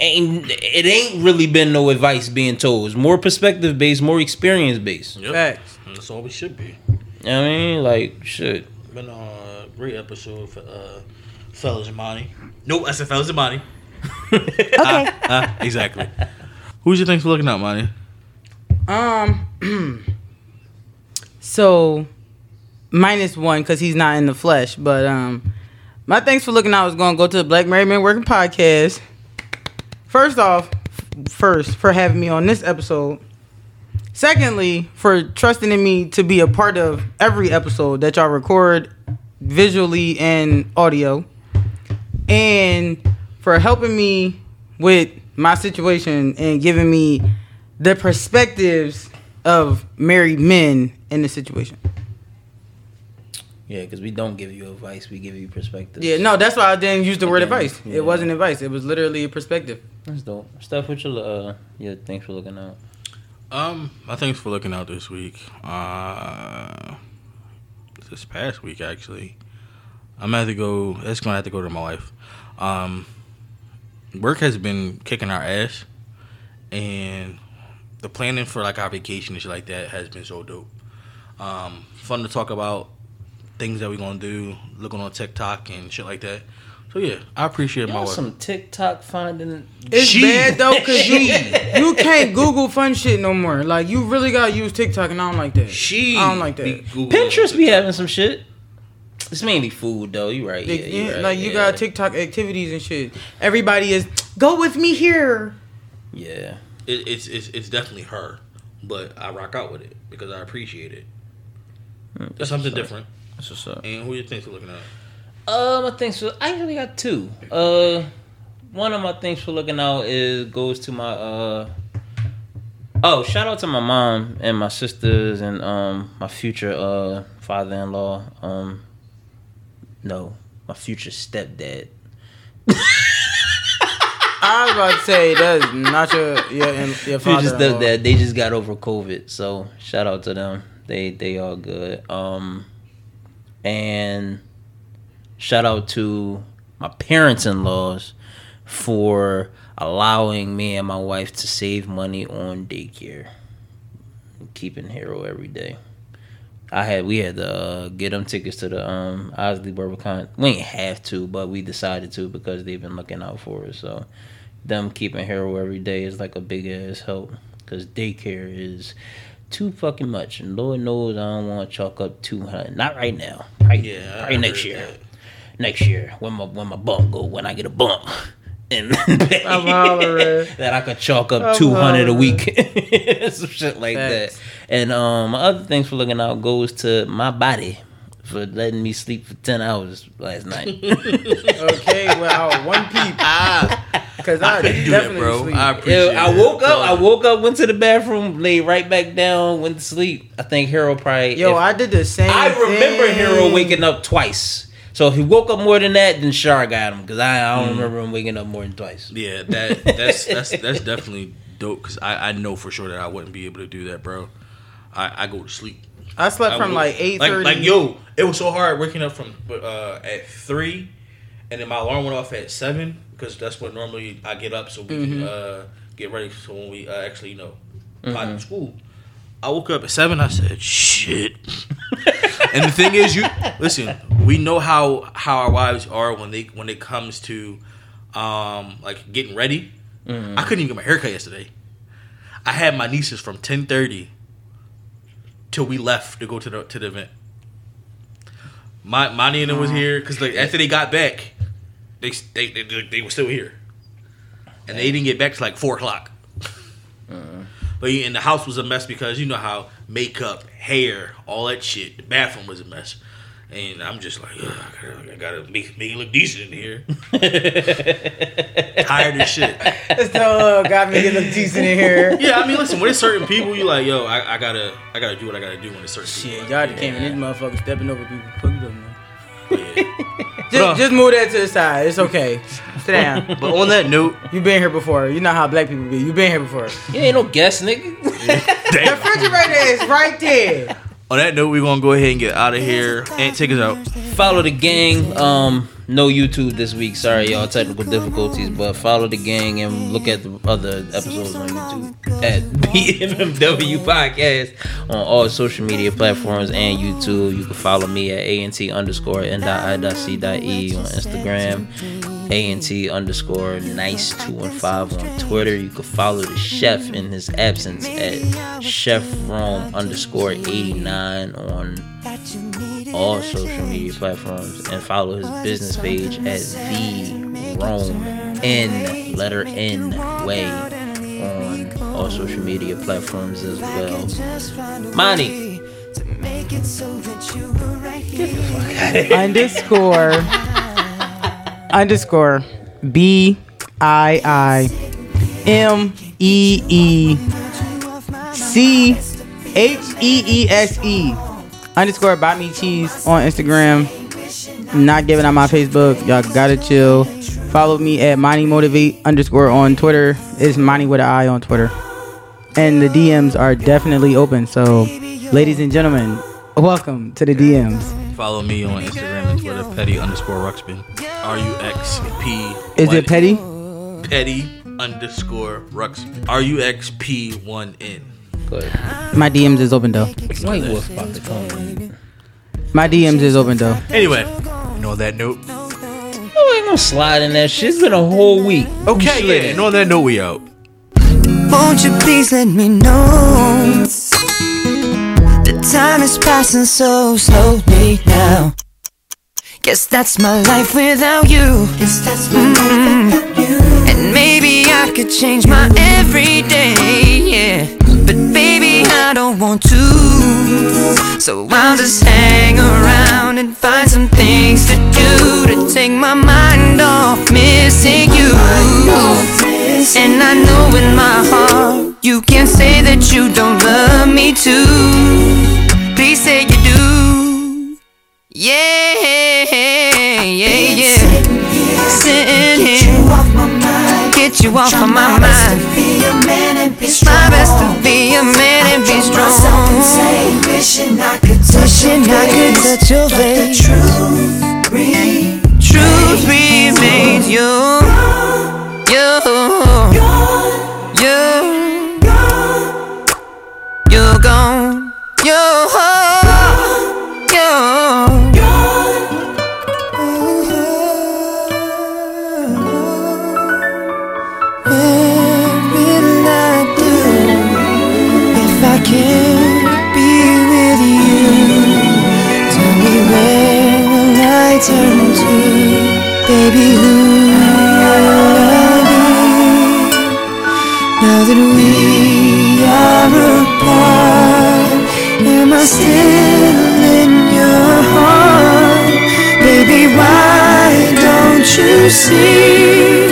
Ain't it ain't really been no advice being told. It's more perspective based, more experience based. Yep. Facts. And That's all we should be. know what I mean? Like shit. Been on a great episode for uh, Fellas Imani. Nope, I said Fellas Imani. Okay. Ah, exactly. Who's your thanks for looking out, Money? Um. so, minus one because he's not in the flesh. But um, my thanks for looking out is going to go to the Black Married Men Working Podcast. First off, f- first for having me on this episode. Secondly, for trusting in me to be a part of every episode that y'all record visually and audio. And for helping me with my situation and giving me the perspectives of married men in the situation. Yeah, because we don't give you advice, we give you perspective. Yeah, no, that's why I didn't use the word Again, advice. yeah. It wasn't advice. It was literally a perspective. that's dope. Stuff with your uh, yeah. Thanks for looking out. Um, my thanks for looking out this week. Uh, this past week actually, I'm gonna have to go. It's gonna have to go to my wife. Um, work has been kicking our ass, and the planning for like our vacation and shit like that has been so dope. Um, fun to talk about things that we're gonna do, looking on TikTok and shit like that. So yeah, I appreciate my Y'all wife. some TikTok finding. It's She- bad though, cause you you can't Google fun shit no more. Like you really gotta use TikTok, and I don't like that. She I don't like be that. Googling Pinterest be having some shit. It's mainly food though. You right. Yeah, Like, you yeah, right, like you yeah. got TikTok activities and shit. Everybody is go with me here. Yeah. it, it's it's it's definitely her, but I rock out with it because I appreciate it. It's something different. That's what's up. And who you think for looking at? Uh, my things for I actually got two. Uh, one of my things for looking out is goes to my uh. Oh, shout out to my mom and my sisters and um my future uh father-in-law. Um, no, my future stepdad. I was about to say that's not your your your Future stepdad. They just got over COVID, so shout out to them. They they all good. Um, and shout out to my parents-in-laws for allowing me and my wife to save money on daycare. Keeping Hero every day. I had we had to uh, get them tickets to the um Osley Burbicon. We ain't have to, but we decided to because they've been looking out for us. So them keeping Hero every day is like a big ass help because daycare is too fucking much, and Lord knows I don't want to chalk up two hundred. Not right now. Right, Yeah, right next year. that. Next year when my when my bump go when I get a bump. And I'm hollering. that I could chalk up two hundred a week, some shit like Facts. that. And um, my other things for looking out goes to my body for letting me sleep for ten hours last night. Okay, well, one peep. Because I, couldn't do that, definitely bro. sleep. I appreciate Yeah, I it. woke up. I woke up, went to the bathroom, laid right back down, went to sleep. I think Hero probably. Yo, if- I did the same. I remember thing. Hero waking up twice. So if he woke up more than that, then Shar got him because I, I Mm. don't remember him waking up more than twice. Yeah, that that's that's that's definitely dope because I, I know for sure that I wouldn't be able to do that, bro. I, I go to sleep. I slept I from would- like eight like, like yo, it was so hard waking up from uh, at three, and then my alarm went off at seven because that's what normally I get up so we Mm-hmm. can uh, get ready so when we uh, actually you know pot in school. I woke up at seven. I said, "Shit." and the thing is, you listen. We know how how our wives are when they when it comes to um like getting ready. I couldn't even get my haircut yesterday. I had my nieces from ten thirty till we left to go to the to the event. My and them was here because like after they got back, they they, they they were still here, and they didn't get back to like four o'clock. But yeah, and the house was a mess because you know how makeup, hair, all that shit. The bathroom was a mess, and I'm just like, "Ugh, I gotta, I gotta make, make it look decent in here. Tired as shit. This dog got me to look decent in here. Yeah, I mean, listen, when there's certain people, you like, yo, I, I gotta, I gotta do what I gotta do when it's certain Shit, people. y'all just came in this motherfucker stepping over people. Fuck you, man. Yeah. Just, just move that to the side. It's okay. Sit down. But on that note, you've been here before. You know how black people be. You've been here before. You ain't no guest, nigga. The refrigerator is right there. On that note, we're gonna go ahead and get out of here and take us out. follow the gang. Um, no YouTube this week. Sorry, y'all, technical difficulties. But follow the gang and look at the other episodes on YouTube at BMMW Podcast on all social media platforms and YouTube. You can follow me at ANT underscore N.I.C.E on Instagram. ANT underscore nice two one five on Twitter. You can follow the chef in his absence at Chef Rome underscore eighty nine on all social media platforms and follow his business page at the Rome N letter N way on all social media platforms as well. Monty, underscore underscore B I I M E E C H E E S E underscore buy me cheese on Instagram. Not giving out my Facebook. Y'all gotta chill. Follow me at Money Motivate underscore on Twitter. It's Money with an I on Twitter. And the DMs are definitely open. So, ladies and gentlemen, welcome to the DMs. Follow me on Instagram and Twitter, petty underscore Ruxpin. R U X P. Is it petty? Petty underscore Ruxpin. R U X P one N. go ahead. My DMs is open though. White Wolf about to come in. My DMs is open though. Anyway, and on that note, You ain't gonna slide in that shit. It's been a whole week. okay, yeah, and on that note, we out. Won't you please let me know? Time is passing so slowly now. Guess that's my life without you. Guess that's my mm-hmm. life without you. And maybe I could change my everyday, yeah. But baby, I don't want to. So I'll just hang around and find some things to do to take my mind off missing you. And I know in my heart you can't say that you don't love me too. Please say you do. Yeah, yeah, yeah. Sitting here, get you off of my mind. It's my best to be strong Be a man and be strong. Wishing I could touch your face. Truth remains you. You, you, you're still in your heart. Baby, why don't you see?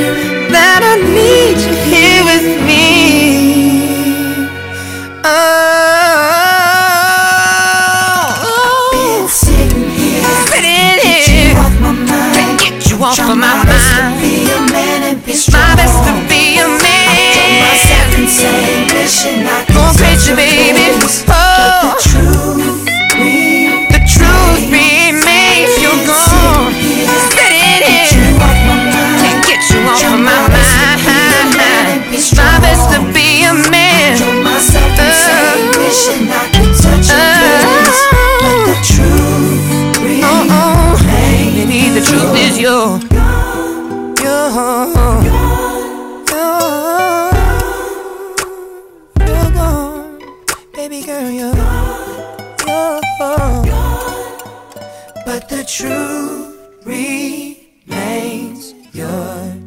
you, you, you, you're gone, baby girl, you're gone, but the truth remains yours.